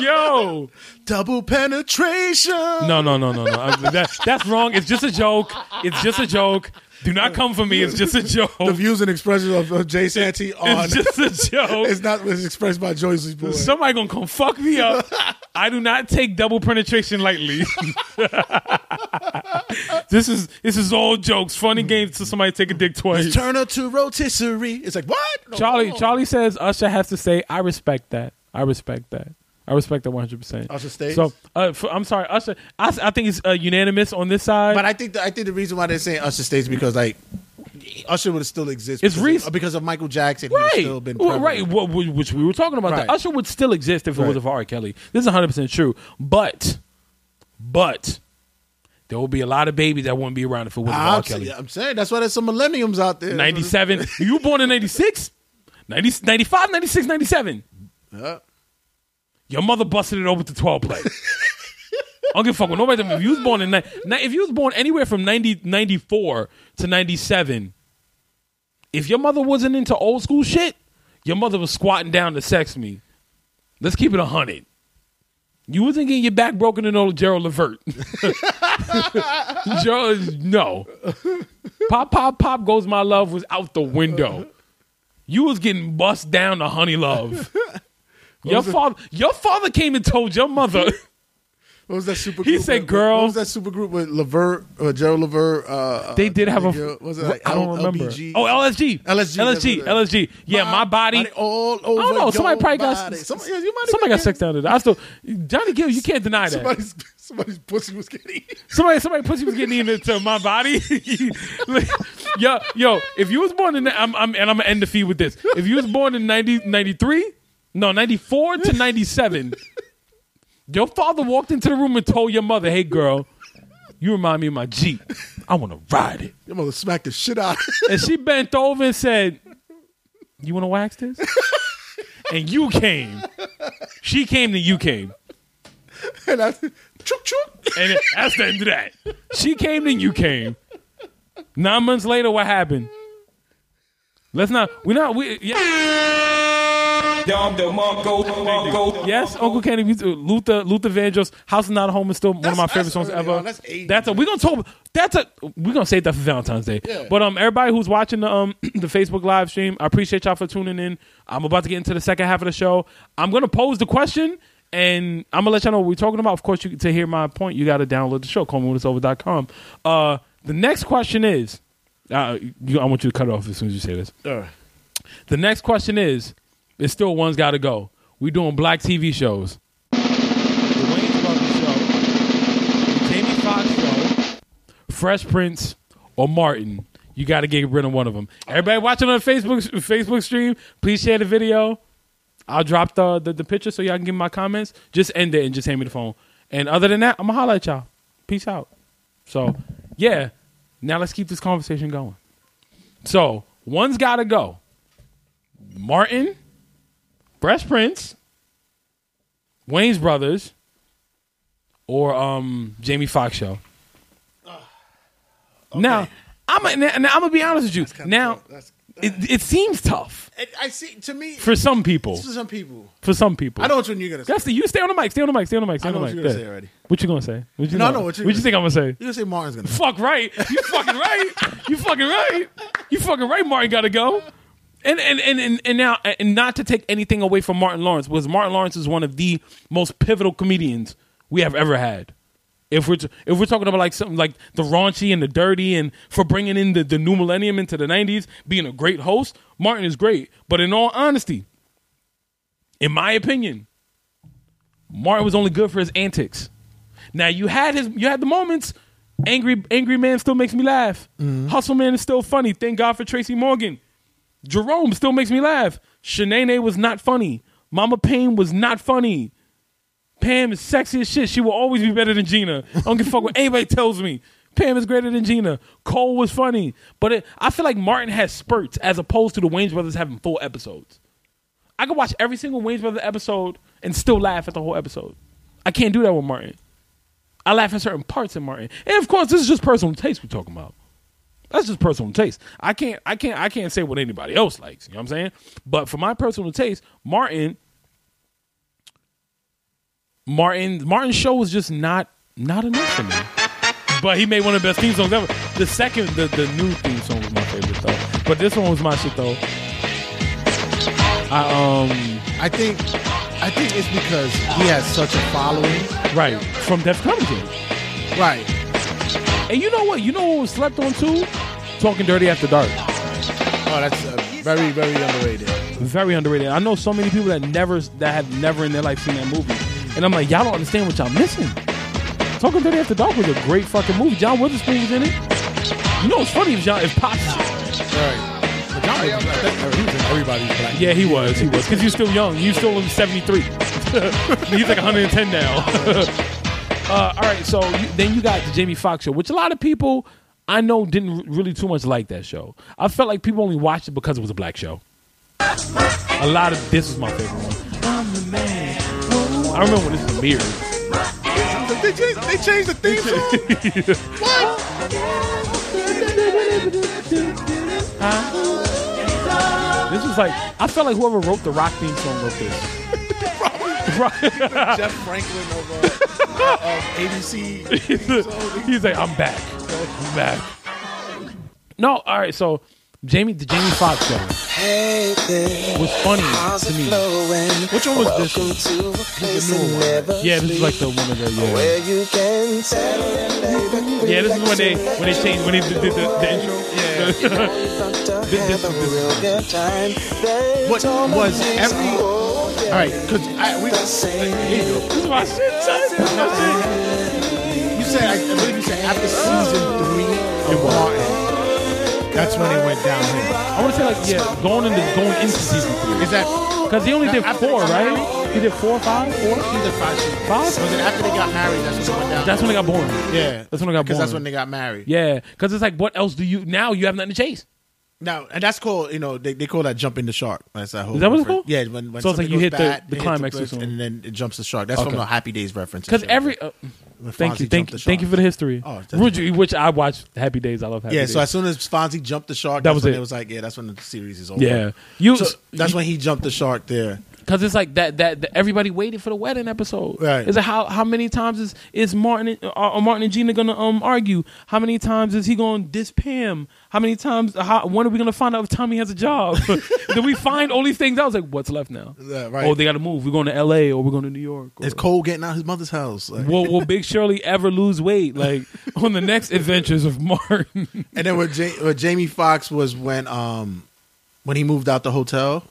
Yo, Double penetration. no no no no no. I- That, that's wrong. It's just a joke. It's just a joke. Do not come for me. It's just a joke. The views and expressions of, of Jay Santee on. It's just a joke. it's not it's expressed by Josie's boy. Somebody gonna come fuck me up. I do not take double penetration lightly. this is this is all jokes, funny games to somebody take a dick twice. Turn her to rotisserie. It's like what? No, Charlie no. Charlie says Usher has to say, I respect that. I respect that. I respect that one hundred percent. Usher stays? So uh, for, I'm sorry, Usher. I, I think it's uh, unanimous on this side. But I think the, I think the reason why they're saying Usher stays because like Usher would have still existed. It's because, of, because of Michael Jackson. Right, still been Well, right, wh- wh- which we were talking about. Right. That Usher would still exist if it Right. wasn't for R. Kelly. This is 100 percent true. But, but there will be a lot of babies that wouldn't be around if it wasn't for R. Kelly. I'm saying that's why there's some millenniums out there. 97. you born in 96? 90, 95, 96, 97. Yeah. Your mother busted it over to 12 play. I don't give a fuck with nobody. If you was born in ni- if you was born anywhere from 90, 94 to 97, if your mother wasn't into old school shit, your mother was squatting down to sex me. Let's keep it a hundred. You wasn't getting your back broken in old Gerald Levert. Gerald, no. Pop, pop, pop goes my love was out the window. You was getting bust down to honey love. Your father, your father came and told your mother. What was that super? He said, with- "Girl." What was that super group with Levert, uh, Gerald Levert? Uh, uh, They did have a. Was it like I don't L- remember. LBG? Oh, LSG. LSG, LSG. LSG. Yeah, my body. all over. I don't know. Somebody probably got. body. Somebody, yeah, you might somebody got sex down there. I still. Johnny Gill, you can't deny that. Somebody's somebody's pussy was getting. Somebody, somebody pussy was getting into my body. yo, yo, if you was born in, I'm, I'm, and I'm gonna end the feed with this. If you was born in 90, 93, no, 94 to 97, your father walked into the room and told your mother, hey girl, you remind me of my Jeep. I want to ride it. Your mother smacked the shit out. of And she bent over and said, you want to wax this? and you came. She came, then you came. and I said, chook chook. And that's the end of that. She came, then you came. Nine months later, what happened? Let's not. We're not. We, yeah. Yes, Uncle Kenny, Luther, Luther Vandross, "House is Not a Home" is still one of my favorite songs ever. on. That's 80s, That's a. We're gonna talk. That's a. We're gonna save that for Valentine's Day. Yeah. But um, everybody who's watching the um the Facebook live stream, I appreciate y'all for tuning in. I'm about to get into the second half of the show. I'm gonna pose the question. And I'm gonna let y'all know what we're talking about. Of course, you, to hear my point, you got to download the show, callmewhenitsover.com. Uh, the next question is, uh, you, I want you to cut it off as soon as you say this. The next question is, it's still one's got to go. We doing black TV shows. The Wayans Brothers show, the Jamie Foxx show, Fresh Prince, or Martin. You got to get rid of one of them. Everybody watching on the Facebook Facebook stream, please share the video. I'll drop the, the the picture so y'all can give my comments. Just end it and just hand me the phone. And other than that, I'm gonna holler at y'all. Peace out. So yeah, now let's keep this conversation going. So one's got to go. Martin, Fresh Prince, Wayans Brothers, or um Jamie Foxx show. Now I'm a, now, now I'm gonna be honest with you. Now That's, it, it seems tough I- I see. To me, for some people. for some people, For some people, I know what you're gonna say. That's the you stay on the mic. Stay on the mic. Stay on the mic. Stay I on know the what mic. you're gonna Yeah. say already. What you gonna say? What you No, know? know what you're What you gonna think I'm gonna say? You're gonna say Martin's gonna. Fuck right. You fucking right. You fucking right. You fucking right. Martin got to go. And and, and and and now and not to take anything away from Martin Lawrence, because Martin Lawrence is one of the most pivotal comedians we have ever had. If we're if we're talking about like something like the raunchy and the dirty, and for bringing in the, the new millennium into the '90s, being a great host, Martin is great. But in all honesty, in my opinion, Martin was only good for his antics. Now you had his you had the moments. Angry Angry Man still makes me laugh. Mm-hmm. Hustle Man is still funny. Thank God for Tracy Morgan. Jerome still makes me laugh. Shanae was not funny. Mama Payne was not funny. Pam is sexy as shit. She will always be better than Gina. I don't give a fuck what anybody tells me. Pam is greater than Gina. Cole was funny. But it, I feel like Martin has spurts as opposed to the Wayans brothers having full episodes. I could watch every single Wayans Brother episode and still laugh at the whole episode. I can't do that with Martin. I laugh at certain parts in Martin, and of course, this is just personal taste we're talking about. That's just personal taste. I can't, I can't, I can't say what anybody else likes. You know what I'm saying? But for my personal taste, Martin, Martin, Martin's show was just not, not enough for me. But he made one of the best theme songs ever. The second, the, the new theme song was my favorite though. But this one was my shit though. I um I think I think it's because he has such a following. right from Def Comedy. Right. And you know what? You know what was slept on too? Talking Dirty After Dark. Oh, that's uh, very very underrated. Very underrated. I know so many people that never that have never in their life seen that movie. And I'm like, y'all don't understand what y'all missing. Talking Dirty After Dark was a great fucking movie. John Witherspoon was in it. You know what's funny if John if Pops Right. But John was, he was in everybody's black. Yeah, he was. He was. Because you're still young. You're still in 73. He's like 110 now. uh, all right, so you, then you got the Jamie Foxx show, which a lot of people I know didn't really too much like that show. I felt like people only watched it because it was a black show. A lot of this was my favorite one. I'm the man. I remember when this premiered. They changed, they changed the theme song. What? This was like I felt like whoever wrote the rock theme song wrote this. Jeff Franklin of, uh, uh, of ABC. He's like, I'm back. I'm back. No, all right. So Jamie, the Jamie Foxx show was funny to me. Which one was this? The newer one. Yeah, this is like the one of the yeah. Yeah, this is when they when they changed when they did the, the, the intro. Yeah. this, this, this, What was every? All right, because we. Here you go. this is my shit, son. My shit. You said I, I believe you said after season three of Martin, that's when it went downhill. I want to say like yeah, going into going into season three Is that because he only did After four, they got right? married? He did four, five, four. he did five seasons? Five? Was it after they got married? That's when it went down. That's when they got born. yeah. That's when they got born. Because that's when they got married. Yeah, because it's like, what else do you now? You have nothing to chase. Now, and that's called, you know, they, they call that jumping the shark. That's that whole Is that what it's reference. called? Yeah, when, when So it's like you hit the- bad, the hit climax or cliff something. and then it jumps the shark. That's Okay. from the Happy Days reference. Because every uh, thank you, thank you, thank you for the history. Oh, which, which I watched Happy Days. I love Happy Yeah, Days. so as soon as Fonzie jumped the shark, That was it. it was like, yeah, that's when the series is over. yeah, you So that's when he jumped the shark there. Because it's like that, that that everybody waited for the wedding episode. Right. Is it how how many times is is Martin and, uh, Martin and Gina gonna um argue? How many times is he gonna diss Pam? How many times? How when are we gonna find out if Tommy has a job? Did we find all these things? I was like, what's left now? Yeah, right. Oh, they got to move. We're going to L.A. or we're going to New York. Or, Is Cole getting out his mother's house? Like, will, will Big Shirley ever lose weight? Like on the next adventures of Martin. and then with, ja- with Jamie Foxx was when um when he moved out the hotel.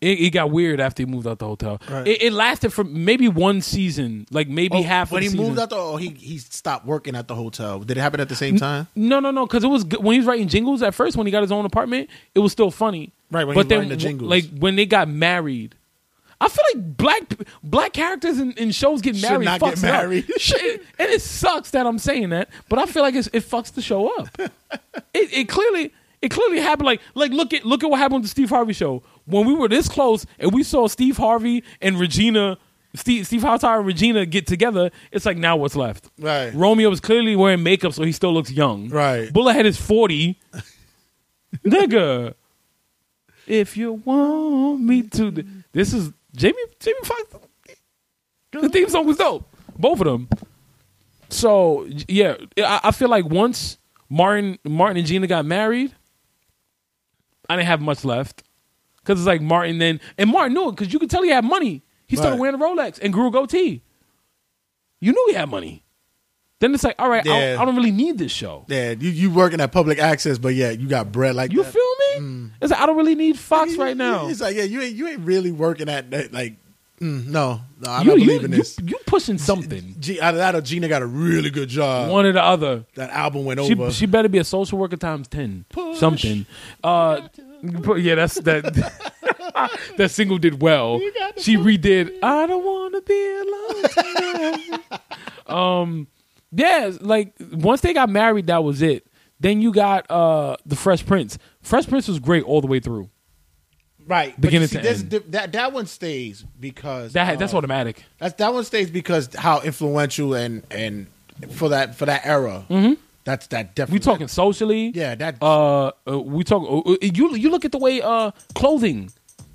It, it got weird after he moved out the hotel. Right. It, it lasted for maybe one season, like maybe Oh, half. when of he the moved out the oh he he stopped working at the hotel. Did it happen at the same time? No, no, no, because it was good. when he was writing jingles at first. When he got his own apartment, it was still funny. Right, but then, the jingles. like when they got married, I feel like black black characters in, in shows get Should married. not get fucks it up. married. And it sucks that I'm saying that, but I feel like it's, it fucks the show up. it, it clearly it clearly happened. Like like look at look at what happened with the Steve Harvey show when we were this close and we saw Steve Harvey and Regina. Steve, Steve Harvey and Regina get together. It's like now what's left? Right. Romeo is clearly wearing makeup, so he still looks young. Right. Bullethead is forty. Nigga, if you want me to, this is Jamie Jamie Foxx. The theme song was dope, both of them. So yeah, I, I feel like once Martin Martin and Gina got married, I didn't have much left because it's like Martin then and Martin knew it because you could tell he had money. He started Right. wearing a Rolex and grew a goatee. You knew he had money. Then it's like, all right, I, don't, I don't really need this show. Yeah, you you working at public access, but yeah, you got bread like You that. feel me? It's like I don't really need Fox right now. It's like yeah, you ain't you ain't really working at that. Like mm, no, no, I'm You, not you, believing you, this. you pushing something. G, out of that, or Gina got a really good job. One or the other. that album went She, over. she better be a social worker times ten. Something. Uh, but yeah, that's that. that single did well. She redid. I don't want to be alone. um, yeah, like once they got married, that was it. Then you got uh the Fresh Prince. Fresh Prince was great all the way through. right. Beginning see, to end. that that one stays because That that's uh, automatic. That's that one stays because how influential and and for that for that era. Mm-hmm. That's that definitely. We talking socially. Yeah, that. Uh, uh we talk. Uh, uh, you you look at the way uh clothing,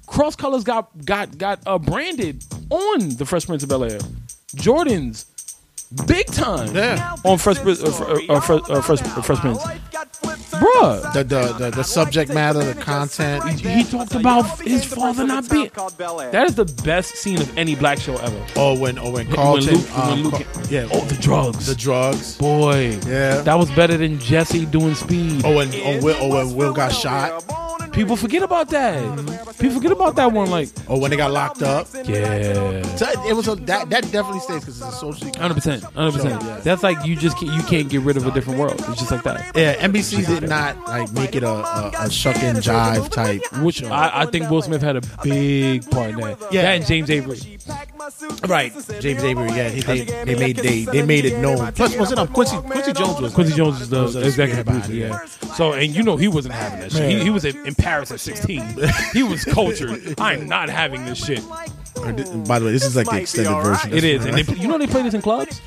cross colors got got got uh branded on the Fresh Prince of Bel Air, Jordans, big time. Yeah. on Fresh Prince, uh, Fr- uh, uh, Fresh, uh, Fresh, uh, Fresh Prince, bruh. the, the the the subject matter, the content. He talked about his father not being. That is the best scene of any black show ever. Oh, when oh when Carlton, when Luke, um, when Luke, Car- yeah, oh the drugs, the drugs. boy, Yeah. that was better than Jesse doing speed. Oh, and oh, Will, oh, when Will got shot. People forget about that. People forget about that one. Like, Oh, when they got locked up. yeah, So it was a, that that definitely stays because it's a socially. hundred percent, hundred percent. That's like you just can't, you can't get rid of a different world. It's just like that. Yeah, NBC did not like make it a, a, a shuck and jive type. Which. I, I think Will Smith had a big part in that. Yeah. that and James Avery. right, James Avery. Yeah, he, they they made they they made it known. Plus, was it um, Quincy Quincy Jones was Quincy Jones is the executive producer. Yeah. So and you know he wasn't having that shit. He, he was in Paris at sixteen. he was cultured. I'm not having this shit. Or thi- By the way, this is like the extended version. It is, and they, you know they play this in clubs.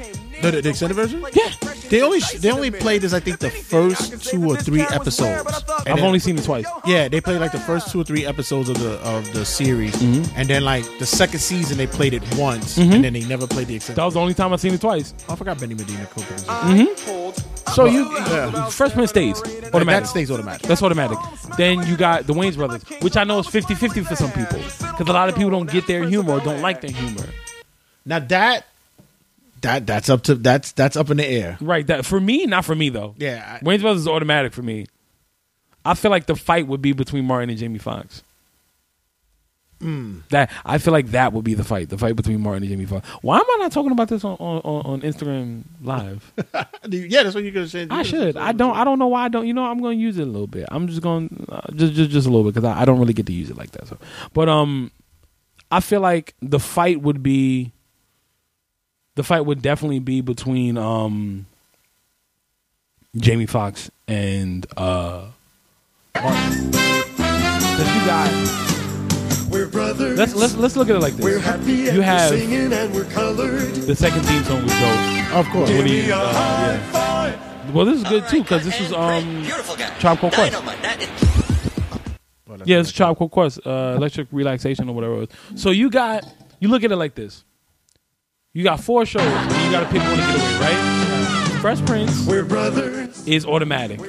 No, the, the extended version. Yeah, They only they only played this I think the first two or three episodes. And I've then- only seen it twice. yeah they played like the first two or three episodes of the of the series, Mm-hmm. and then like the second season they played it once, and then they never played the extended. That was the only time I've seen it twice. I forgot Benny Medina co So you, Yeah. freshman stays automatic. That stays automatic. That's automatic. Then you got the Wayans brothers, which I know is 50-50 for some people, because a lot of people don't get their humor or don't like their humor. Now that that that's up to that's that's up in the air. Right. That for me, not for me though. Yeah, I- Wayans brothers is automatic for me. I feel like the fight would be between Martin and Jamie Foxx. Hmm. That I feel like that would be the fight, the fight between Martin and Jamie Foxx. Why am I not talking about this on on, on Instagram Live? yeah, that's what you're gonna say. I should. I don't. I don't know why I don't. You know, I'm going to use it a little bit. I'm just going uh, just just just a little bit because I, I don't really get to use it like that. So, but um, I feel like the fight would be. The fight would definitely be between um. Jamie Foxx and uh. Martin. 'Cause you got. We're brothers. Let's let's let's look at it like this. We're this. happy and You we're have- singing and we're colored. The second theme song was dope. Of course. Give me a uh, high yeah. five. Well, this is good too because this is um. Tribe Called Quest. Yeah, it's Tribe Quest, uh, Electric Relaxation or whatever it was. So you got, you look at it like this. You got four shows, and you got to pick one to get away, right? Fresh Prince We're brothers. is automatic.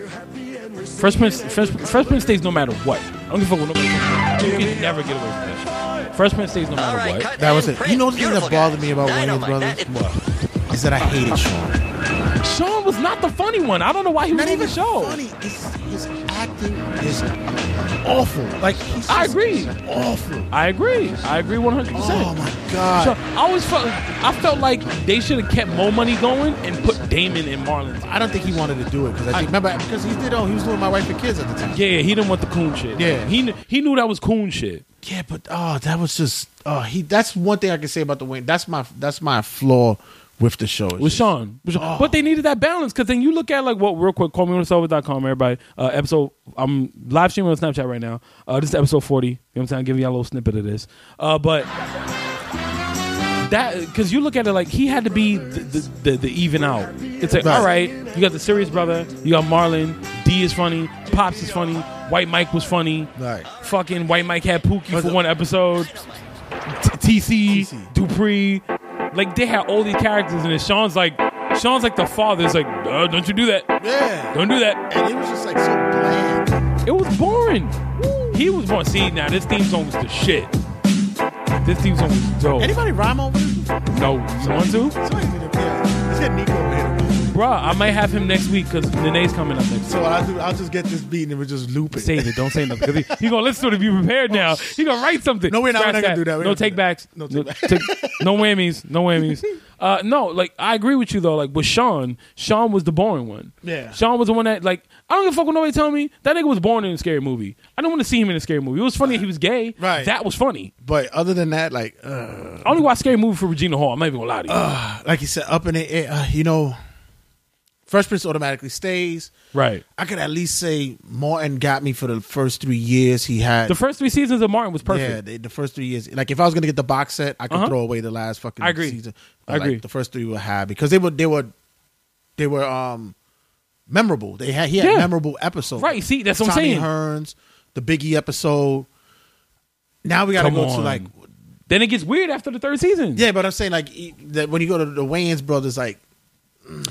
Fresh Prince, Fresh, Fresh Prince stays no matter what. I don't give a fuck what nobody thinks. You can never get away from that shit. Fresh Prince stays no matter what. That was it. You know the thing that bothered me about Wayans brothers What? is that I hated Sean. Sean was not the funny one. I don't know why he was Not on the even show. funny. It's, his acting is awful. Like he's I agree. awful. I agree. I agree 100%. Oh my god. So I always felt I felt like they should have kept more money going and put Damon and Marlon. I don't think he wanted to do it because I think remember because he did oh he was doing my wife and kids at the time. Yeah, yeah, he didn't want the coon shit. Yeah. he kn- he knew that was coon shit. Yeah, but oh that was just oh he that's one thing I can say about the Wayne. That's my that's my flaw with the show. With Sean, With Sean. but they needed that balance because then you look at like what real quick. Call me on com, everybody. Uh, episode I'm live streaming on Snapchat right now. Uh, this is episode forty. You know what I'm saying? I'm giving you a little snippet of this. Uh, but that because you look at it like he had to be the the, the, the even out. It's like Right. all right, you got the serious brother, you got Marlon, D is funny, Pops is funny, White Mike was funny. Right. Fucking White Mike had Pookie for one episode. TC, TC. Dupree, like they had all these characters, and then Sean's like, Sean's like the father. It's like, uh, don't you do that? Yeah. Don't do that. And it was just like so bland. It was boring. He was born. See now, this theme song was the shit. This theme song was dope. Anybody rhyme over this? No, want to? Somebody did it. Yeah. Let's get Nico. Bruh, I might have him next week because Nene's coming up next. So what I'll do, I'll just get this beat and we'll just loop it. Save it. Don't say nothing. He, he gonna listen to it. Be prepared now. He gonna write something. No, we're not- we're not gonna do that. We're No not gonna take. No No, take no whammies. No whammies. Uh, no, like I agree with you though. Like with Sean, Sean was the boring one. Yeah. Sean was the one that like I don't give a fuck what nobody tell me. That nigga was born in a scary movie. I don't want to see him in a scary movie. It was funny he was gay. Right. That was funny. But other than that, like, uh, I only watched scary movie for Regina Hall. I'm not even gonna lie to you. like you said, up in the air, uh, you know, Fresh Prince automatically stays. Right. I could at least say Martin got me for the first three years. He had The first three seasons of Martin was yeah, perfect. the, the first three years. Like if I was gonna get the box set, I could Uh-huh. throw away the last fucking I agree. season. I like, agree. the first three were high because they were they were they were um memorable. They had he had Yeah. memorable episodes. Right, see, that's what I'm Tommy saying. Hearns, the Biggie episode. Now we got to Come go to like Then it gets weird after the third season. yeah, but I'm saying like that when you go to the Wayans brothers, like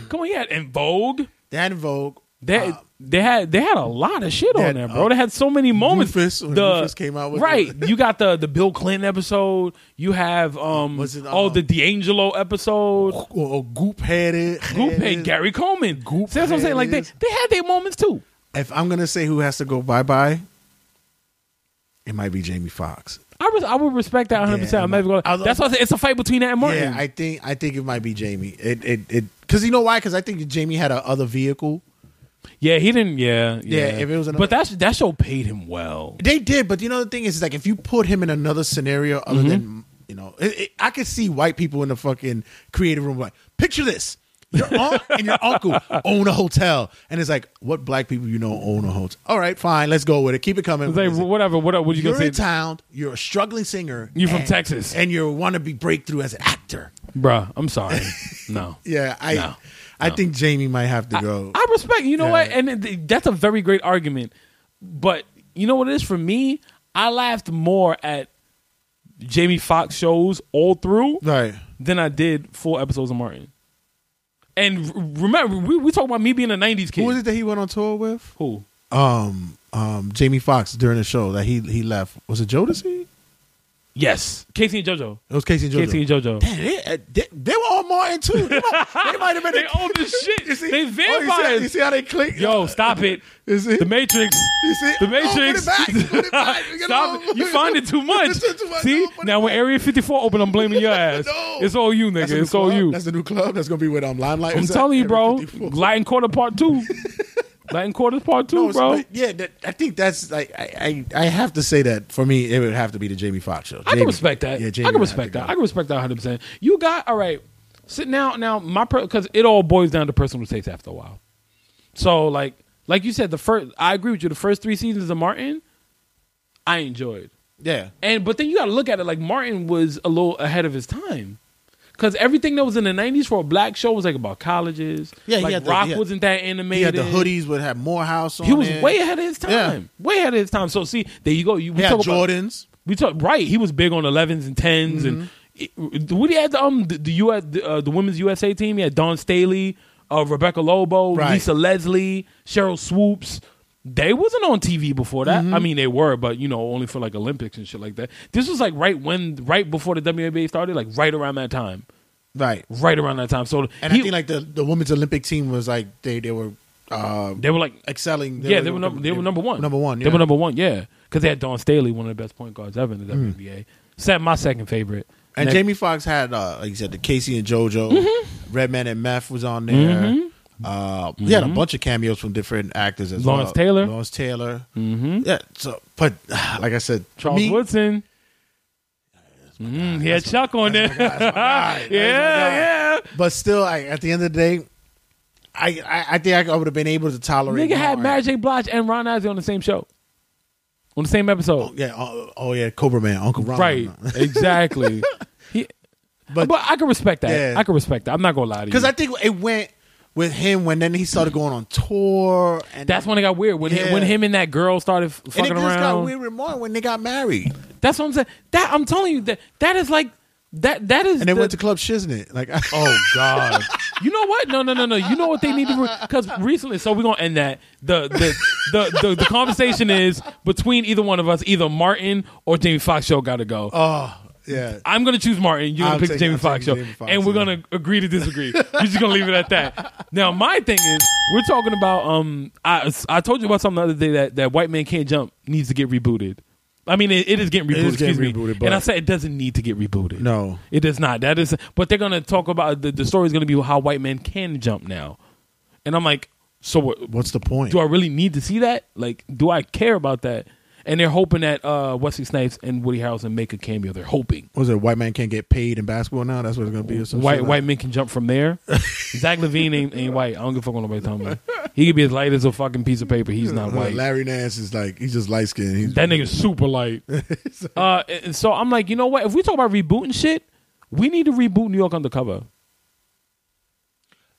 Come on, yeah. And Vogue. they had En Vogue. They uh, they had they had a lot of shit on had, there, bro. uh, they had so many moments. Rufus, when Rufus came out with right. you got the the Bill Clinton episode. You have um Was it, oh um, the D'Angelo episode. or, or Goop headed. Goop had Gary Coleman. Goop See, that's what I'm saying. Like they they had their moments too. If I'm gonna say who has to go bye bye, it might be Jamie Foxx. I was I would respect that 100. percent Yeah, I'm never going. That's why it's a fight between that and Martin. Yeah, I think I think it might be Jamie. It it it because you know why? Because I think Jamie had a other vehicle. yeah, he didn't. Yeah, yeah. if it was another- but that that show paid him well. They did, but you know the thing is, is like if you put him in another scenario other Mm-hmm. than you know, it, it, I could see white people in the fucking creative room like, picture this: your aunt and your uncle own a hotel, and it's like, what black people you know own a hotel? All right, fine, let's go with it. Keep it coming. It's What like is it? whatever. What what you You're gonna in say, town. You're a struggling singer. You're from and- Texas. and you want to be breakthrough as an actor. Bruh, I'm sorry. No. Yeah, I No, I no. think Jamie might have to go. I respect. You know Yeah. what? And it- that's a very great argument. But you know what it is for me? I laughed more at Jamie Foxx shows all through right. than I did full episodes of Martin. And remember, we, we talk about me being a '90s kid. Who was it that he went on tour with? Who? Um, um, Jamie Foxx during the show that he he left. Was it Jodeci? Yes, K-Ci and JoJo. It was K-Ci and JoJo. K-Ci and JoJo. Damn, they, uh, they, they were all Martin too. They might, they might have been. They old as shit. You see, They oh, you see- vampires. you see how they click? Yo, stop it. You see? The Matrix. You see? The Oh, put it Matrix. back, put it back. Get Stop it. You find it too much. It's too much. See? No, now when back. Area 54 open, I'm blaming your ass. No. It's all you, nigga. a new It's all you. That's the new club. That's gonna be with um Limelight. I'm telling you, bro. 54? Latin Quarter Part 2. Latin Quarter's Part 2, No, bro. yeah, that, I think that's like I, I I have to say that for me it would have to be the Jamie Foxx show. I can respect that. Yeah, Jamie I can respect that. I can respect that 100. percent You got all right. Sit now. Now my because it all boils down to personal taste after a while. So like like you said, the first I agree with you. The first three seasons of Martin, I enjoyed. Yeah, And but then you got to look at it like Martin was a little ahead of his time. Cause everything that was in the '90s for a black show was like about colleges. Yeah, he like the- Rock had- wasn't that animated. he had the hoodies would have Morehouse on. He was it. way ahead of his time. Yeah. Way ahead of his time. So see, there you go. You we had talk about- Jordans. we talk right. He was big on 11s and 10s, and it, what he had the um the, the US the, uh, the women's USA team. He had Dawn Staley, uh, Rebecca Lobo, Right. Lisa Leslie, Sheryl Swoopes. They wasn't on TV before that. Mm-hmm. I mean, they were, but you know, only for like Olympics and shit like that. This was like right when, right before the WNBA started, like right around that time, Right. right around that time. So And he- I think like the, the women's Olympic team was like they they were uh, they were like excelling. yeah, they were number they were number one. Number one. They were number one. Yeah, because they had Dawn Staley, one of the best point guards ever in the WNBA. Set my second favorite. Mm. And Jamie Foxx had, uh, like you said, the K-Ci and JoJo. Mm-hmm. Redman and Meth was on there. Uh, He had a bunch of cameos from different actors as Mm-hmm. Lawrence well. Taylor. Lawrence Taylor. Mhm. Yeah. So, but like I said, Charles me, Woodson. Mm, he had Chuck on there. That's my guy. That's my guy. yeah, yeah. But still, I, at the end of the day, I I, I think I would have been able to tolerate. Nigga had. Mary J. Blige and Ron Isley on the same show, on the same episode. Yeah. Oh, oh, yeah. Cobra Man, Uncle Ron. right, exactly. He, but, But- I can respect that. Yeah. I can respect that. I'm not gonna lie to you. Because I think it went with him when then he started going on tour, and that's when it got weird when Yeah. when him and that girl started f- and it fucking just got weird with Martin when they got married, That's what I'm saying. That I'm telling you that that is like that that is and they the- went to Club Shiznit. Like, Oh God! you know what? No, no, no, no. You know what they need to because recently. So we're gonna end that. The the, the the the conversation is between either one of us. Either Martin or Jamie Foxx show got to go. oh yeah, I'm gonna choose Martin. You're gonna pick the Jamie Foxx show, taking Jamie Foxx, and we're gonna agree to disagree. we're just gonna leave it at that. Now, my thing is, we're talking about. Um, I I told you about something the other day that that White Man Can't Jump needs to get rebooted. I mean, it, it is getting rebooted. is getting excuse me. but- and I said it doesn't need to get rebooted. No. it does not. That is, but they're gonna talk about the the story is gonna be how white men can jump now, and I'm like, so what? what's the point? Do I really need to see that? Like, do I care about that? And they're hoping that uh, Wesley Snipes and Woody Harrelson make a cameo. They're hoping Was it white man can't get paid in basketball now? That's what it's gonna be. Or some white shit like- white men can jump from there. Zach LaVine ain't, ain't white. I don't give a fuck what nobody tell me. He could be as light as a fucking piece of paper. He's not Uh, white. Larry Nance is like he's just light skinned. He's That nigga's super light. uh, and so I'm like, you know what? If we talk about rebooting shit, we need to reboot New York Undercover.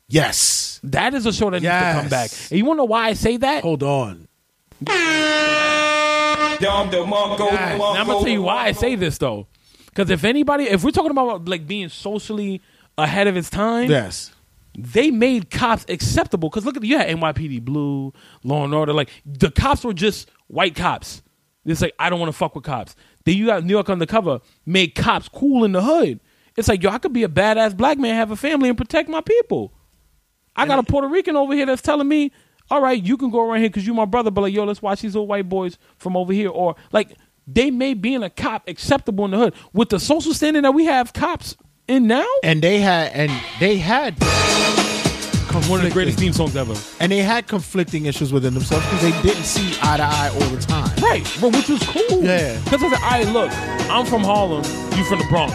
yes. That is a show that needs to come Yes. back. And you want to know why I say that? Hold on. Now I'm gonna tell you why I say this though, because if anybody, if we're talking about like being socially ahead of its time, Yes. they made cops acceptable. Because look at you had NYPD Blue, Law and Order, like the cops were just white cops. It's like I don't want to fuck with cops. Then you got New York Undercover made cops cool in the hood. It's like yo, I could be a badass black man, have a family, and protect my people. I got a Puerto Rican over here that's telling me, all right, you can go around here because you my brother, but like, yo, let's watch these little white boys from over here. Or like, they made being a cop acceptable in the hood. With the social standing that we have cops in now, And they had and they had one of the greatest theme songs ever. and they had conflicting issues within themselves because they didn't see eye to eye all the time. Right, but which was cool. Yeah. Because I said, right, look, I'm from Harlem, you from the Bronx.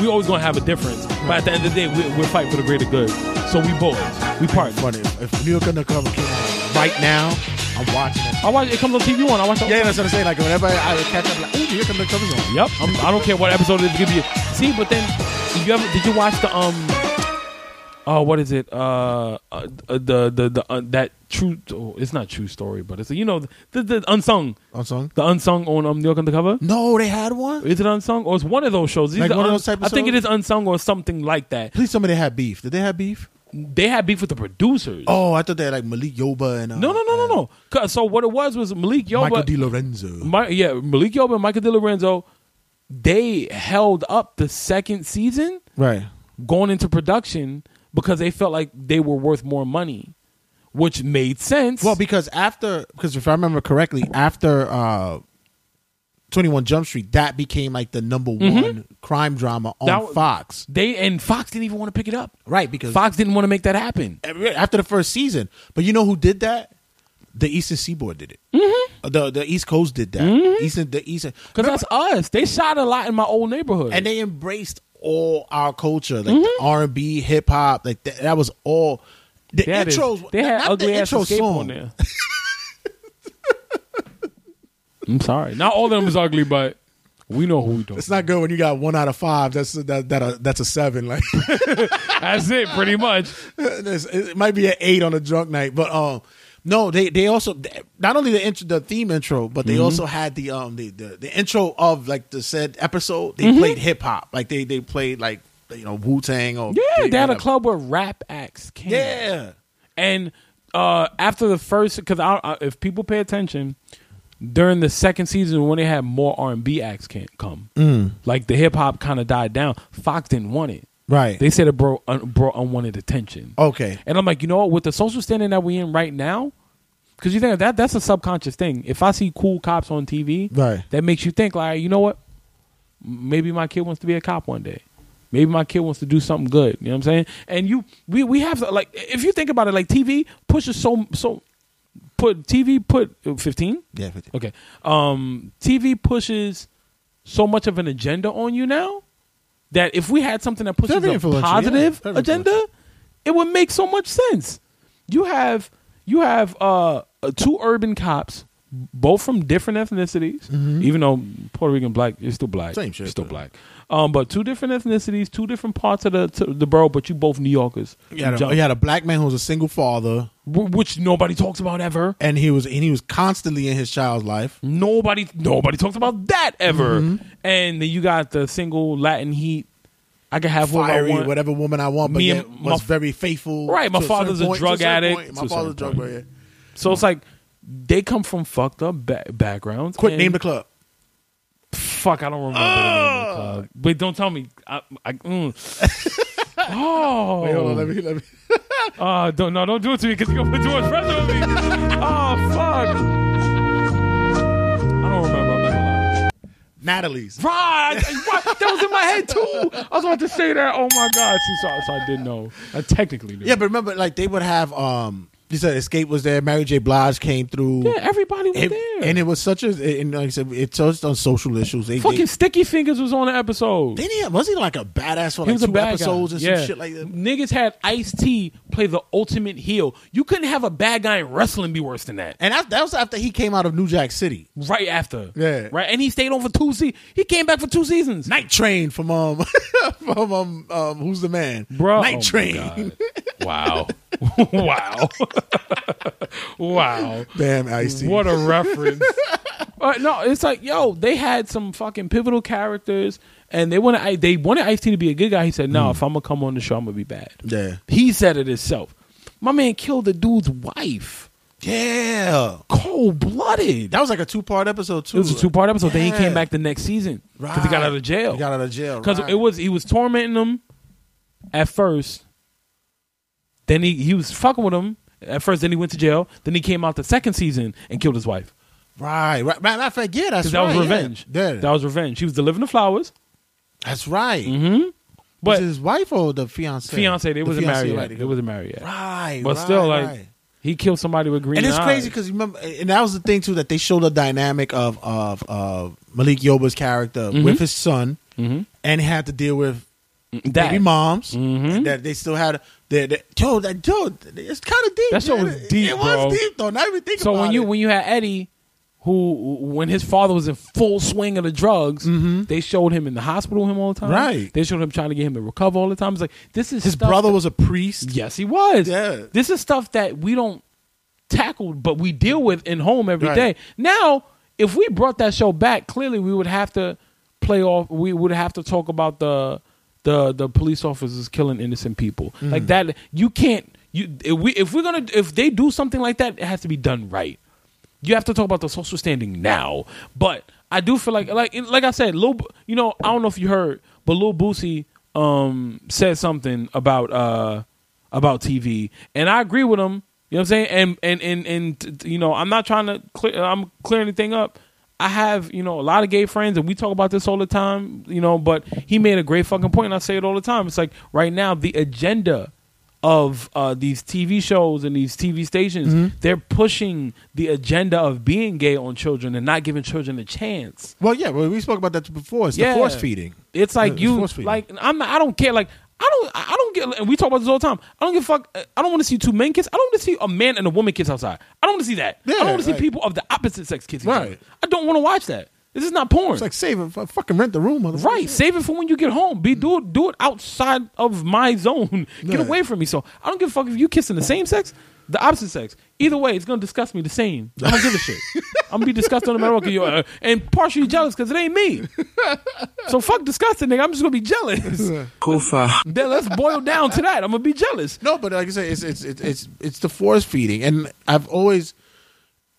We always gonna have a difference, but at the end of the day, we're, we're fighting for the greater good. So we boys, we part. Funny if New York Undercover came out right now, I'm watching it. I watch it comes on TV one. I watch it. Yeah, that's what I'm saying. Like whenever I would catch up, like, oh, New York Undercover's on. Yep. I'm, I don't care what episode it is. Give you. See, but then you ever did you watch the um? Oh, what is it? Uh, uh the the the uh, that true. Oh, it's not true story, but it's you know the the unsung On song? the unsung on um New York Undercover. No, they had one. Is it unsung or it's one of those shows? Like one of those type of I think it shows? is unsung or something like that. Please me had beef. Did they have beef? They had beef with the producers. Oh, I thought they had like Malik Yoba and uh, no, no, no, no, and no. So what it was was Malik Yoba. Michael DeLorenzo. My, yeah, Malik Yoba and Michael DeLorenzo, they held up the second season right. going into production because they felt like they were worth more money, which made sense. Well, because after, because if I remember correctly, after uh, Twenty One Jump Street, that became like the number one crime drama on Mm-hmm. That- Fox. they and Fox didn't even want to pick it up. Right, because Fox didn't want to make that happen. after the first season. But you know who did that? The Eastern Seaboard did it. Mm-hmm. The the East Coast did that. Eastern the Eastern Because that's us. They shot a lot in my old neighborhood. and they embraced all our culture, like the R and B, hip hop, like that, that was all. The they had, this- intros, they had not ugly the ass intro song. on there. I'm sorry. Not all of them is ugly, but we know who we talking. It's not good when you got one out of five. That's that that uh, that's a seven. Like That's it, pretty much. It might be an eight on a drunk night, but um, no, they they also not only the intro, the theme intro, but they Mm-hmm. also had the um the, the the intro of like the said episode. They Mm-hmm. played hip hop, like they they played like you know Wu Tang or Yeah, they had a club where rap acts came. Yeah, And uh, after the first, because if people pay attention, during the second season when they had more R and B acts can't come, Mm. like the hip hop kind of died down. Fox didn't want it. right. They said it brought, un, brought unwanted attention. okay, And I'm like, you know what? With the social standing that we're in right now, because you think that that's a subconscious thing. If I see cool cops on TV, Right. that makes you think like, you know what? Maybe my kid wants to be a cop one day. Maybe my kid wants to do something good. You know what I'm saying? And you, we, we have like, if you think about it, like TV pushes so so. Put TV put fifteen. yeah, 50. Okay. Um, TV pushes so much of an agenda on you now that if we had something that pushes a positive yeah. Agenda, it would make so much sense. You have you have uh, uh, two urban cops, both from different ethnicities. Even though Puerto Rican black is still black, Mm-hmm. Same shit, still though. black. Um, but two different ethnicities, two different parts of the to the borough, but you both New Yorkers. You had, a, you had a black man who was a single father, Wh- which nobody talks about ever. and he was and he was constantly in his child's life. Nobody, nobody talks about that ever. Mm-hmm. And then you got the single Latin heat. I can have Fiery, whatever woman I want, but Me yet and was my- very faithful. Right, my father's a drug addict point. My father's a drug addict. So it's like they come from fucked up ba- backgrounds. Quick, and- name the club. Fuck, I don't remember the name of the club. Wait, don't tell me. I, I, mm. oh, Wait, hold on, let me let me. Uh, don't no, don't do it to me because you're gonna put too much pressure on me. oh fuck. I don't remember. I'm not gonna lie. Natalie's. Right, what? that was in my head too. I was about to say that. Oh my god, See, so, so I didn't know. I technically knew. Yeah, but remember, like they would have um You said Xscape was there. Mary J. Blige came through. Yeah, everybody was It- there. and it was such a. And like I said, it touched on social issues. They, fucking they, Sticky Fingaz was on the episode. Didn't he, was he like a badass for like two episodes guy. and yeah. some shit like that? Niggas had Ice T play the ultimate heel. You couldn't have a bad guy in wrestling be worse than that. And that, that was after he came out of New Jack City. Right after, Yeah. right, and he stayed on for two seasons. He came back for two seasons. Night Train from um from um, um who's the man? Bro, Night oh Train. Wow, wow, wow. Damn, Ice What a reference. But uh, no, it's like, yo, they had some fucking pivotal characters, and they wanted I- they wanted Ice T to be a good guy. He said, "No, mm. if I'm gonna come on the show, I'm gonna be bad." Yeah. He said it himself. My man killed the dude's wife, Yeah. cold blooded. That was like a two part episode too. It was a two part episode. Then he came back the next season because he got out of jail. He got out of jail. Because right. it was he was tormenting them at first. Then he he was fucking with him at first. Then he went to jail. Then he came out the second season and killed his wife right. Right. Matter of fact, yeah, that's because that right. was revenge. Yeah, That was revenge. He was delivering the flowers, that's right. Mm-hmm. but was his wife or the fiance? fiance they The wasn't married yet. They wasn't married yet. Right. But right, still, like right. he killed somebody with green and it's eyes. crazy because you remember, and that was the thing too that they showed the dynamic of of uh, Malik Yoba's character Mm-hmm. with his son, and he had to deal with that baby moms. Mhm. and That they still had the, the yo that yo it's kind of deep. That show was deep, It bro. was deep though. Not even think So about when you it. when you had Eddie, who when his father was in full swing of the drugs, they showed him in the hospital with him all the time. Mm-hmm. Right. They showed him trying to get him to recover all the time. It's like this is his brother that- was a priest. Yes, he was. Yeah. This is stuff that we don't tackle, but we deal with in home every Right. day. Now, if we brought that show back, clearly we would have to play off. We would have to talk about the the the police officers killing innocent people Mm-hmm. like that. You can't. You if we if we're gonna if they do something like that, it has to be done right. You have to talk about the social standing now. But I do feel like like like I said, Lil, you know, I don't know if you heard, but Lil Boosie um said something about uh about TV, and I agree with him. You know what I'm saying? And and and and you know, I'm not trying to clear. I'm clear anything up. I have you know a lot of gay friends, and we talk about this all the time. You know, but he made a great fucking point, and I say it all the time. It's like right now the agenda of uh, these TV shows and these TV stations, Mm-hmm. they're pushing the agenda of being gay on children and not giving children a chance. Well, yeah, well, we spoke about that before. It's Yeah. the force feeding. It's like It's you force feeding. like I'm not, I don't care like I don't I don't get and we talk about this all the time. I don't give a fuck I don't want to see two men kiss. I don't want to see a man and a woman kiss outside. I don't want to see that. I don't want to see people of the opposite sex kiss Right. other. I don't want to watch that. This is not porn. It's like save it, fucking rent the room, motherfucker. Right, save it for when you get home. Be do it, do it outside of my zone. Get Yeah. away from me. So I don't give a fuck if you kissing the same sex, the opposite sex. Either way, it's gonna disgust me the same. I don't give a shit. I'm gonna be disgusted no matter what. 'cause you- uh, and partially jealous because it ain't me. So fuck disgusting, nigga. I'm just gonna be jealous. Kufa. Then let's boil down to that. I'm gonna be jealous. No, but like I say, it's it's it's it's, it's the force feeding, and I've always.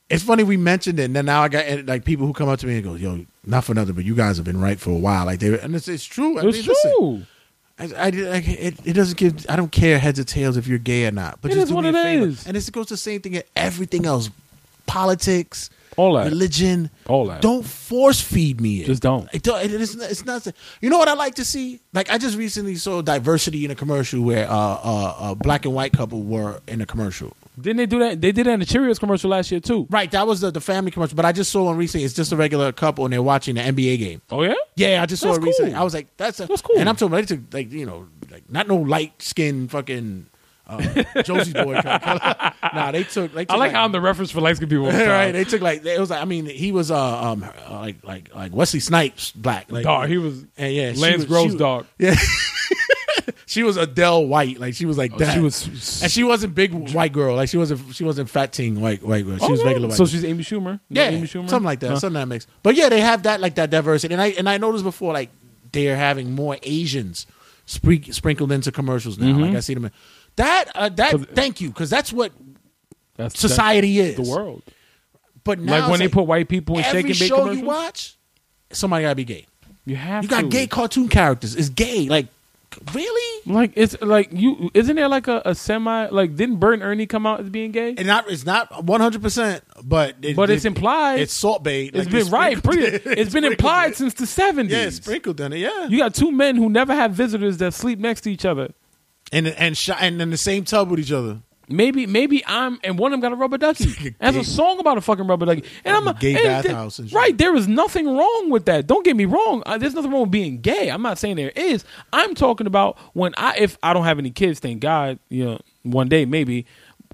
It's funny we mentioned it, and then now I got and, like people who come up to me and go, "Yo, not for nothing, but you guys have been right for a while." Like they, and it's it's true. I It's mean, listen, true. I, I, it, it doesn't give. I don't care heads or tails if you're gay or not. But It just is do what me a it favor. And this goes the same thing at everything else, politics, All that. religion, All that. Don't force feed me. It. Just don't. It, it is. It's not. You know what I like to see? Like I just recently saw diversity in a commercial where uh, uh, a black and white couple were in a commercial. Didn't they do that? They did that in the Cheerios commercial last year too. Right, that was the, the family commercial. But I just saw one recently. It's just a regular couple and they're watching the NBA game. Oh yeah. Yeah, I just saw That's it recently. cool. I was like, that's a, That's cool. And I'm talking about to like you know like not no light skin fucking uh, Josie's boy. color. nah, they took. They took I like how I'm the reference for light skinned people. all the time. right. They took like it was like I mean he was uh um uh, like like like Wesley Snipes black like Dog, he was and yeah she Lance was- Gross she- dog. yeah she was Adele White like she was like that Oh, She was. and she wasn't big white girl like she wasn't she wasn't fat teen white white girl she was regular white So girl. she's Amy Schumer. Yeah Amy Schumer. something like that Huh. something that makes but yeah they have that like that diversity and I and I noticed before like they're having more Asians sprinkled into commercials now Mm-hmm. like I see them in, that uh, that thank you because that's what That's society is the world. but now Like when they put white people in every show commercials. you watch somebody gotta be gay You have you got to. gay cartoon characters it's gay like really Like it's like you isn't there like a, a semi like didn't Bert and Ernie come out as being gay? and not it's not one hundred percent, but it, But it- it's implied. It's salt bait. It's been right. Pretty, it's been implied since the seventies. Yeah, it's sprinkled in it. Yeah, You got two men who never have visitors that sleep next to each other. and and sh- and in the same tub with each other. Maybe, maybe I'm, and one of them got a rubber ducky. like a There's a song about a fucking rubber ducky, and I'm a gay and bathhouse and shit. right. There is nothing wrong with that. Don't get me wrong. Uh, there's nothing wrong with being gay. I'm not saying there is. I'm talking about when I, if I don't have any kids, thank God, you know, one day maybe.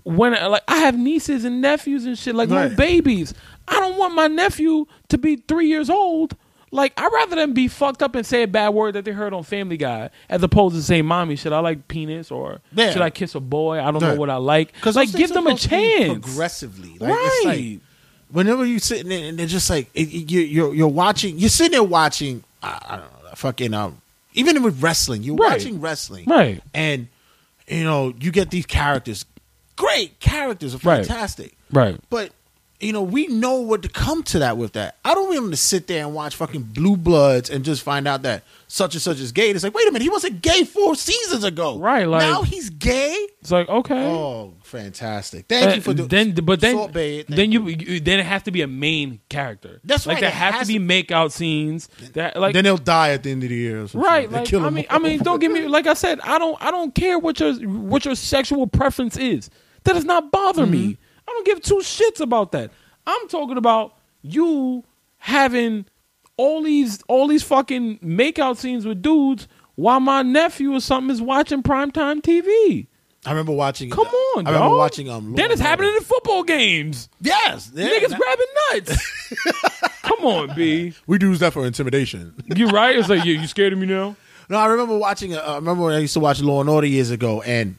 When I- like I have nieces and nephews and shit, like little babies. I don't want my nephew to be three years old. Like I'd rather them be fucked up and say a bad word that they heard on Family Guy, as opposed to saying, "Mommy, should I like penis or Yeah. should I kiss a boy? I don't know what I like." Because like give them a chance. progressively. Like, right? It's like, whenever you're sitting there and they're just like you, you're you're watching, you're sitting there watching. I, I don't know, fucking um, even with wrestling, you're Right. watching wrestling, Right. And you know you get these characters, great characters, are Right. fantastic, right. but. You know, we know what to come to that with that. I don't want him to sit there and watch fucking Blue Bloods and just find out that such and such is gay. It's like, wait a minute, he wasn't gay four seasons ago. Right, like- now he's gay. It's like okay. Oh, fantastic! Thank you for Uh, doing. then, but then, Salt Bae, thank then you, you, then it has to be a main character. That's like right, there it have has to be make out scenes. That like then they'll die at the end of the year. Right. Like I mean. I mean, don't get me. Like I said, I don't, I don't care what your what your sexual preference is. That does not bother me. Mm-hmm. I don't give two shits about that. I'm talking about you having all these all these fucking makeout scenes with dudes while my nephew or something is watching primetime TV. I remember watching. Come on, I remember dog. watching. Um, then it's happening in football games. Yes, yeah, Niggas that- grabbing nuts. Come on, B. we do use that for intimidation. You right? It's like, yeah, you scared of me now? no, I remember watching. Uh, I remember when I used to watch Law and Order years ago, and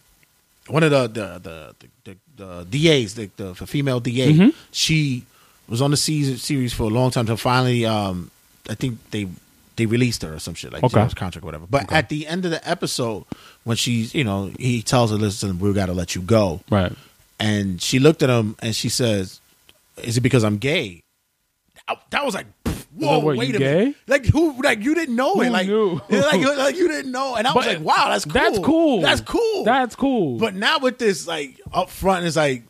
one of the the the, the, the, the DAs, the, the female DA, Mm-hmm. she was on the season series for a long time. Until finally, um, I think they they released her or some shit like Okay. James contract or whatever. But at the end of the episode, when she's you know he tells her, "Listen, we got to let you go," Right. and she looked at him and she says, "Is it because I'm gay?" That was like, whoa, what, wait you a minute, gay? like who, like you didn't know it, like, like, you- like you didn't know, and I was But like, wow, that's cool, That's cool. that's cool, That's cool. But now with this, like up front, it's like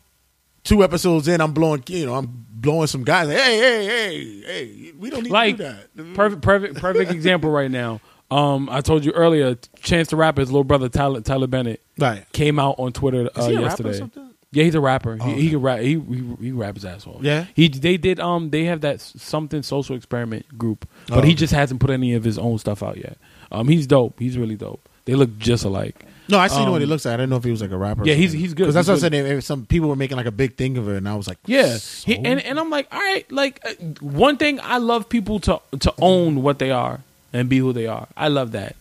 two episodes in, I'm blowing, you know, I'm blowing some guys, like, hey, hey, hey, hey, we don't need like to do that. perfect, perfect, perfect example right now. Um, I told you earlier, Chance the Rapper's little brother Taylor, Taylor Bennett right? came out on Twitter uh, he a rapper or yesterday. Yeah, he's a rapper. Oh, he, he can rap. He, he he rap his ass off. Yeah? He they did um they have that something social experiment group, but Oh, he okay. just hasn't put any of his own stuff out yet. Um, he's dope. He's really dope. They look just alike. No, I seen Um, what he looks like. I didn't know if he was like a rapper. Yeah, he's- he's good. Because that's He's what I said. Some people were making like a big thing of it, and I was like, Yeah, so? he, and and I'm like, all right, like uh, one thing I love people to to own what they are and be who they are. I love that.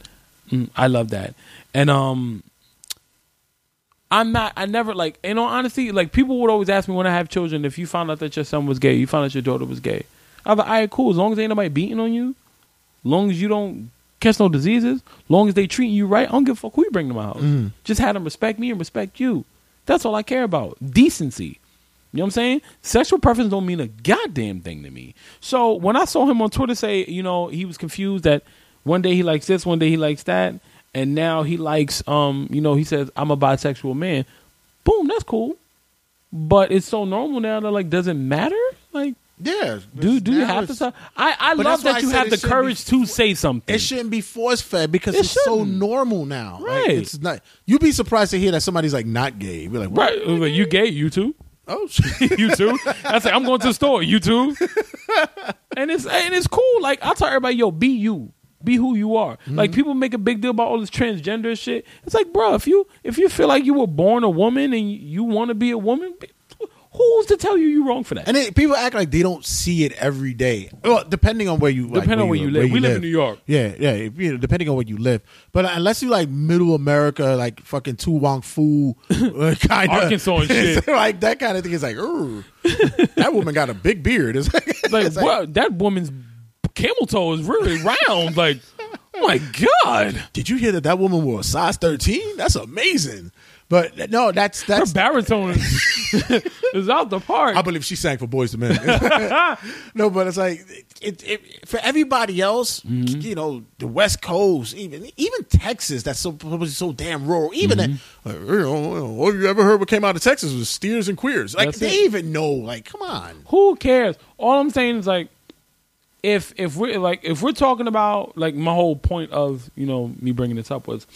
Mm, I love that. And um, I'm not. I never like. In all honesty, like people would always ask me when I have children if you found out that your son was gay, you found out your daughter was gay. I'm like, all right, cool. As long as ain't nobody beating on you, long as you don't catch no diseases, long as they treating you right, I don't give a fuck who you bring to my house. Mhm. Just have them respect me and respect you. That's all I care about. Decency. You know what I'm saying? Sexual preference don't mean a goddamn thing to me. So when I saw him on Twitter say, you know, he was confused that one day he likes this, one day he likes that, and now he likes, um, you know, he says I'm a bisexual man. Boom, that's cool. But it's so normal now that like, doesn't matter? Like, yeah. do do you have to? I I love that you have the courage be- to say something. It shouldn't be force fed because It it's so shouldn't. normal now. Like, Right. it's not. You'd be surprised to hear that somebody's like not gay. You'd be like, what? right? Like, you gay? You too? Oh, shit. you too. I say I'm going to the store. You too. and it's and it's cool. Like I tell everybody, yo, be you, be who you are. Mm-hmm. Like people make a big deal about all this transgender shit. It's like, bro, if you if you feel like you were born a woman and you want to be a woman, who's to tell you you're wrong for that? and people act like they don't see it every day. Well, depending on where you like, Depending on where you live. We live in New York. Yeah, yeah. if you- depending on where you live, but unless you like middle America, like fucking To Wong Foo, kind of Arkansas and shit. like that kind of thing. is like, "Ooh, that woman got a big beard. It's like, like, it's like- what? That woman's camel toe is really round. Like, oh my god, did you hear that that woman wore a size thirteen? That's amazing. But no, that's her that's. baritone is, is out the park. I believe she sang for Boyz II Men. no, but it's like it, it, for everybody else, Mm-hmm. you know, the West Coast, even even Texas, that's so so damn rural. Even Mm-hmm. that, you know, all you ever heard what came out of Texas was steers and queers. Like That's they it. even know. Like, come on. Who cares? All I'm saying is like, if if we're like if we're talking about like my whole point of you know me bringing this up was,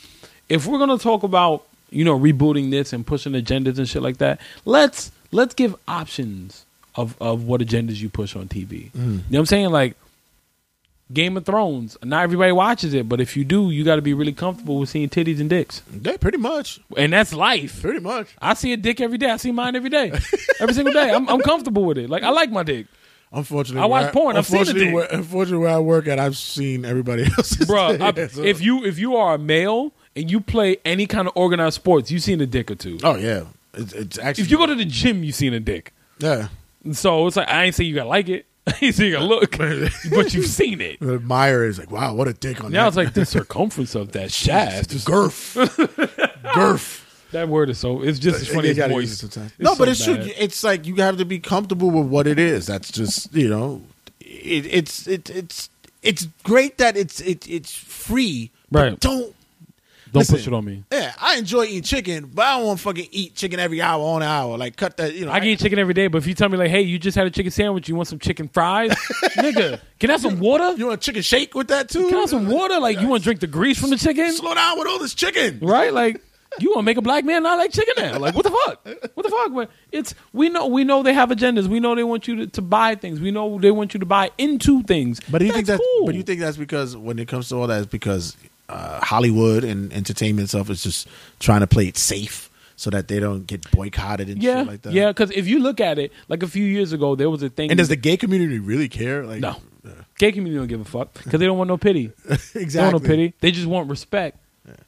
if we're gonna talk about you know rebooting this and pushing agendas and shit like that. Let's let's give options of of what agendas you push on TV. Mm. You know what I'm saying? Like Game of Thrones. Not everybody watches it, but if you do, you got to be really comfortable with seeing titties and dicks, Yeah, pretty much. and that's life. Pretty much. I see a dick every day. I see mine every day, every single day. I'm, I'm comfortable with it. Like I like my dick, Unfortunately, I watch where porn. I've seen where, unfortunately, where I work at, I've seen everybody else's. bro. so- If you if you are a male and you play any kind of organized sports, you've seen a dick or two. oh yeah, it's, it's actually. If you go to the gym, you've seen a dick. yeah, So it's like I ain't say you gotta like it. I ain't you gotta look, but you've seen it. the admirer is like, wow, what a dick on Now that. it's like the circumference of that shaft. Girth, girth. That word is so. It's just as funny You as gotta voice. it sometimes. It's No, but so it's true. It's like you have to be comfortable with what it is. That's just you know, it, it's it, it's it's great that it's it, it's free. but Right. Don't Don't listen. push it on me. Yeah, I enjoy eating chicken, but I don't want to fucking eat chicken every hour on hour. Like cut that. You know, I can eat chicken every day, but if you tell me like, "Hey, you just had a chicken sandwich, you want some chicken fries, nigga? Can I have some water? You want a chicken shake with that too? Can I have some water? Like, you want to drink the grease from the chicken, Slow down with all this chicken. right? Like, you want to make a black man not like chicken now? Like, what the fuck? What the fuck? But It's we know we know they have agendas. We know they want you to, to buy things. We know they want you to buy into things. But do you think that's cool. but you think that's because when it comes to all that, it's because uh, Hollywood and entertainment stuff is just trying to play it safe so that they don't get boycotted and yeah, shit like that. yeah. Because if you look at it, like a few years ago, there was a thing. And does the gay community really care? Like no gay community don't give a fuck because they don't want no pity. They don't exactly. want no pity. They just want respect.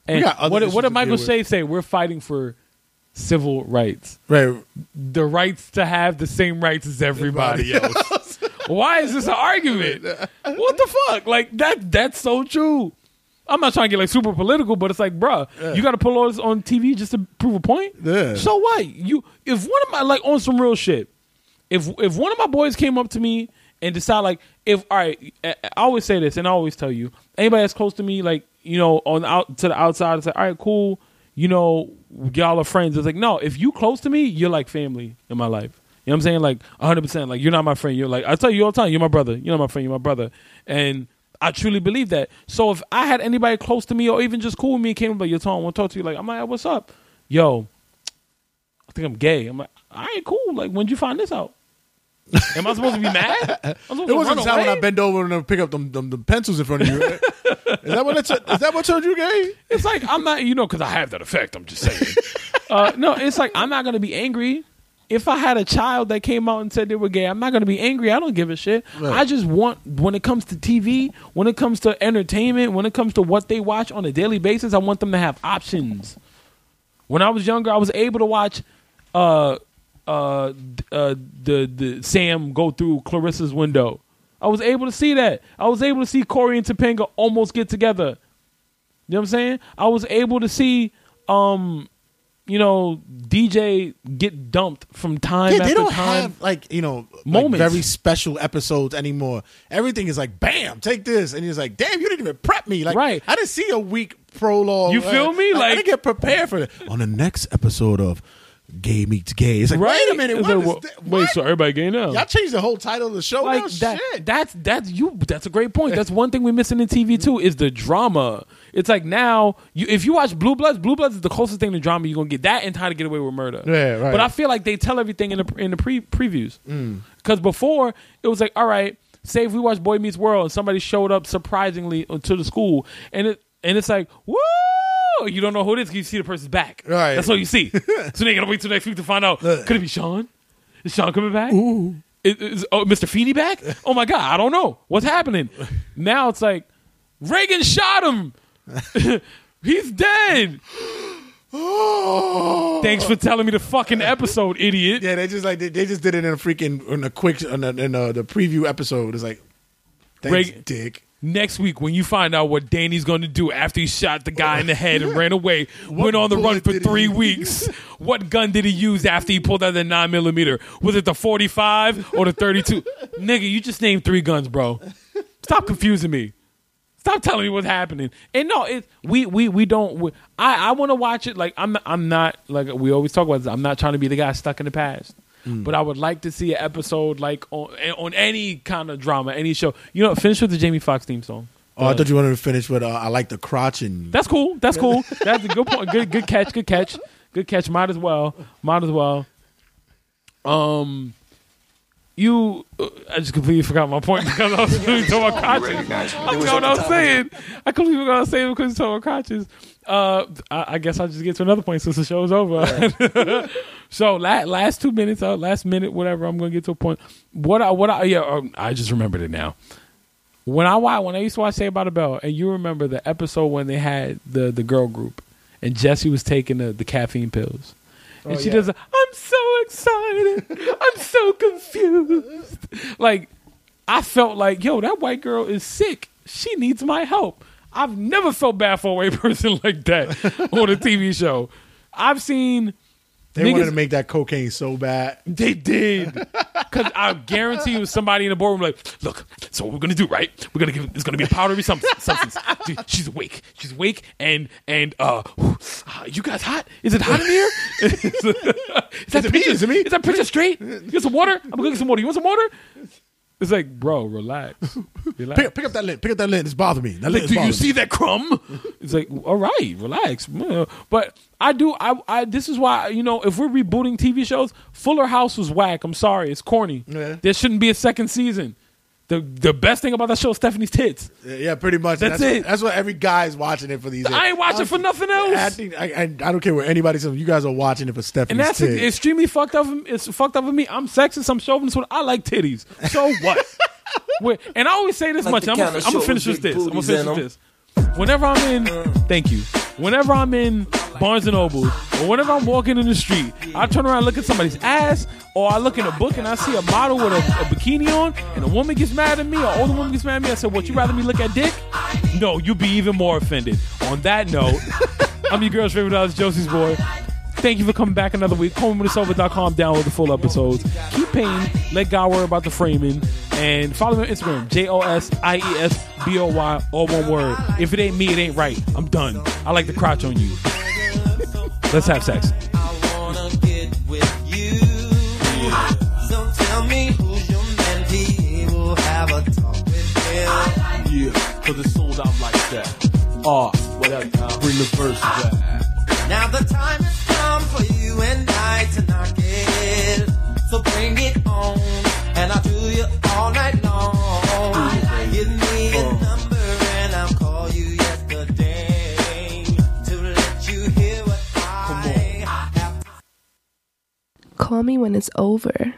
And what, what did Michael. Shea say? We're fighting for civil rights, Right. the rights to have the same rights as everybody else. Why is this an argument? What the fuck? Like that? That's so true. I'm not trying to get like super political, but it's like, bruh, you got to pull all this on TV just to prove a point. Yeah. So what? You if one of my like on some real shit, if if one of my boys came up to me and decide like if all right, I I always say this and I always tell you anybody that's close to me like you know on out to the outside it's like all right cool you know y'all are friends. It's like no if you close to me you're like family in my life. You know what I'm saying? Like 100 percent. Like you're not my friend. You're like I tell you all the time you're my brother. You're not my friend. You're my brother. And I truly believe that. So if I had anybody close to me or even just cool with me and came up like I want to talk to you like I'm like what's up? Yo I think I'm gay. I'm like, all right, cool. Like, when'd you find this out? Am I supposed to be mad? I'm supposed It wasn't the time when? I bend over and pick up them, them, them pencils in front of you. Right? is that what it, is that what turned you gay? It's like I'm not, you know, because I have that effect. I'm just saying. uh, no, it's like I'm not gonna be angry. If I had a child that came out and said they were gay, I'm not gonna be angry. I don't give a shit. Right. I just want when it comes to TV, when it comes to entertainment, when it comes to what they watch on a daily basis, I want them to have options. When I was younger, I was able to watch uh, uh, uh, the the Sam go through Clarissa's window. I was able to see that. I was able to see Cory and Topanga almost get together. You know what I'm saying? I was able to see, um, you know, DJ get dumped from time Yeah, after they don't time. have like you know like, Moments. very special episodes anymore. Everything is like, bam, take this, and he's like, damn, you didn't even prep me. Like, Right. I didn't see a week prologue. You feel Uh, me? I- I Like- didn't get prepared for it. On the next episode of Gay Meets Gay, it's like, right? wait a minute, It's what like, is that? wait, What? so everybody gay now? Y'all changed the whole title of the show. like now? that, Shit. that's that's you that's a great point that's one thing we're missing in tv too is the drama it's like now you if you watch blue bloods blue bloods is the closest thing to drama you're gonna get that and how to get away with murder Yeah, right. but i feel like they tell everything in the in the pre previews because before it was like all right say if we watch boy meets world and somebody showed up surprisingly to the school and it and it's like woo Oh, you don't know who it is you see the person's back Right. that's all you see so they gotta wait till next week to find out could it be Shawn is Shawn coming back is, is oh, Mr. Feeney back? Oh my God, I don't know what's happening. Now it's like Reagan shot him. He's dead. Thanks for telling me the fucking episode, idiot. Yeah, they just like they, they just did it in a freaking in a quick in, a, in a, the preview episode. It's like, thanks, Ray- Dick. Next week, when you find out what Danny's going to do after he shot the guy in the head and ran away, went on the run for three weeks. What gun did he use after he pulled out the nine millimeter? Was it the forty five or the thirty two? Nigga, you just named three guns, bro. Stop confusing me. Stop telling me what's happening. And no, it we we we don't. We, I I want to watch it. Like I'm I'm not like we always talk about this. I'm not trying to be the guy stuck in the past. But I would like to see an episode like on on any kind of drama, any show. You know, finish with the Jamie Foxx theme song. Oh, I thought you wanted to finish with uh, I like the crotch and That's cool. That's cool. That's a good point. Good good catch. Good catch. Good catch. Might as well. Might as well. Um, you. uh, I just completely forgot my point because I was really talking about crotches. I forgot what I was saying. I completely forgot what I was saying because talking about crotches. Uh, I, I guess I'll just get to another point since the show's over. so last last two minutes, uh, last minute, whatever. I'm gonna get to a point. What I what I yeah, um, I just remembered it now. When I when I used to watch Saved by the Bell, and you remember the episode when they had the the girl group, and Jessie was taking the, the caffeine pills, and she does. A, I'm so excited. I'm so confused. Like I felt like, yo, that white girl is sick. She needs my help. I've never felt bad for a white person like that on a TV show. I've seen. they wanted to make that cocaine so bad. they did. Because I guarantee you, somebody in the boardroom like, look. So what we're gonna do, right? We're gonna give. It's gonna be a powdery some- substance. Dude, She's awake. She's awake, and and uh, uh, you guys hot? Is it hot in here? is that Is it me? picture? Is it me? Is that picture straight? You want some water? I'm gonna get some water. You want some water? It's like, bro, relax. relax. Pick, pick up that lint. Pick up that lint. It's bothering me. That lint Like, do you bothering see that crumb? It's like, all right, relax. But I do. I, I. This is why you know, if we're rebooting TV shows, Fuller House was whack. I'm sorry, it's corny. Yeah. There shouldn't be a second season. The the best thing about that show is Stephanie's tits. Yeah, pretty much. That's that's it. That's what every guy's watching it for these. I ain't watching for nothing else. I, think, I, I, I don't care what anybody says. You guys are watching it for Stephanie's tits. and that's tits. extremely fucked up. It's fucked up with me. I'm sexist. I'm chauvinist. I like titties. So what? And I always say this Like much. I'm gonna I'm gonna finish with with this. I'm gonna finish with this. Whenever I'm in, thank you. Whenever I'm in Barnes and Noble, or whenever I'm walking in the street, I turn around and look at somebody's ass, or I look in a book and I see a model with a, a bikini on, and a woman gets mad at me, or older woman gets mad at me. I said, "What? You rather me look at dick? No, you'd be even more offended." On that note, I'm your girl's favorite artist, Josie's boy. Thank you for coming back another week. callmewhenitsover.com. Download the full episodes. Keep paying. Let God worry about the framing. And follow me on Instagram. J O S I E S B O Y. All one word. If it ain't me, it ain't right. I'm done. I like the crotch on you. Let's have sex. I wanna get with you. So tell me who's your mentee. We'll have a talk with him. Yeah, cause it's sold out like that. Ah, whatever. Bring the verse back. Now the time has come for you and I to knock it. So bring it on, and I'll do you all night long. Give me a number and I'll call you yesterday to let you hear what I have Call me when it's over.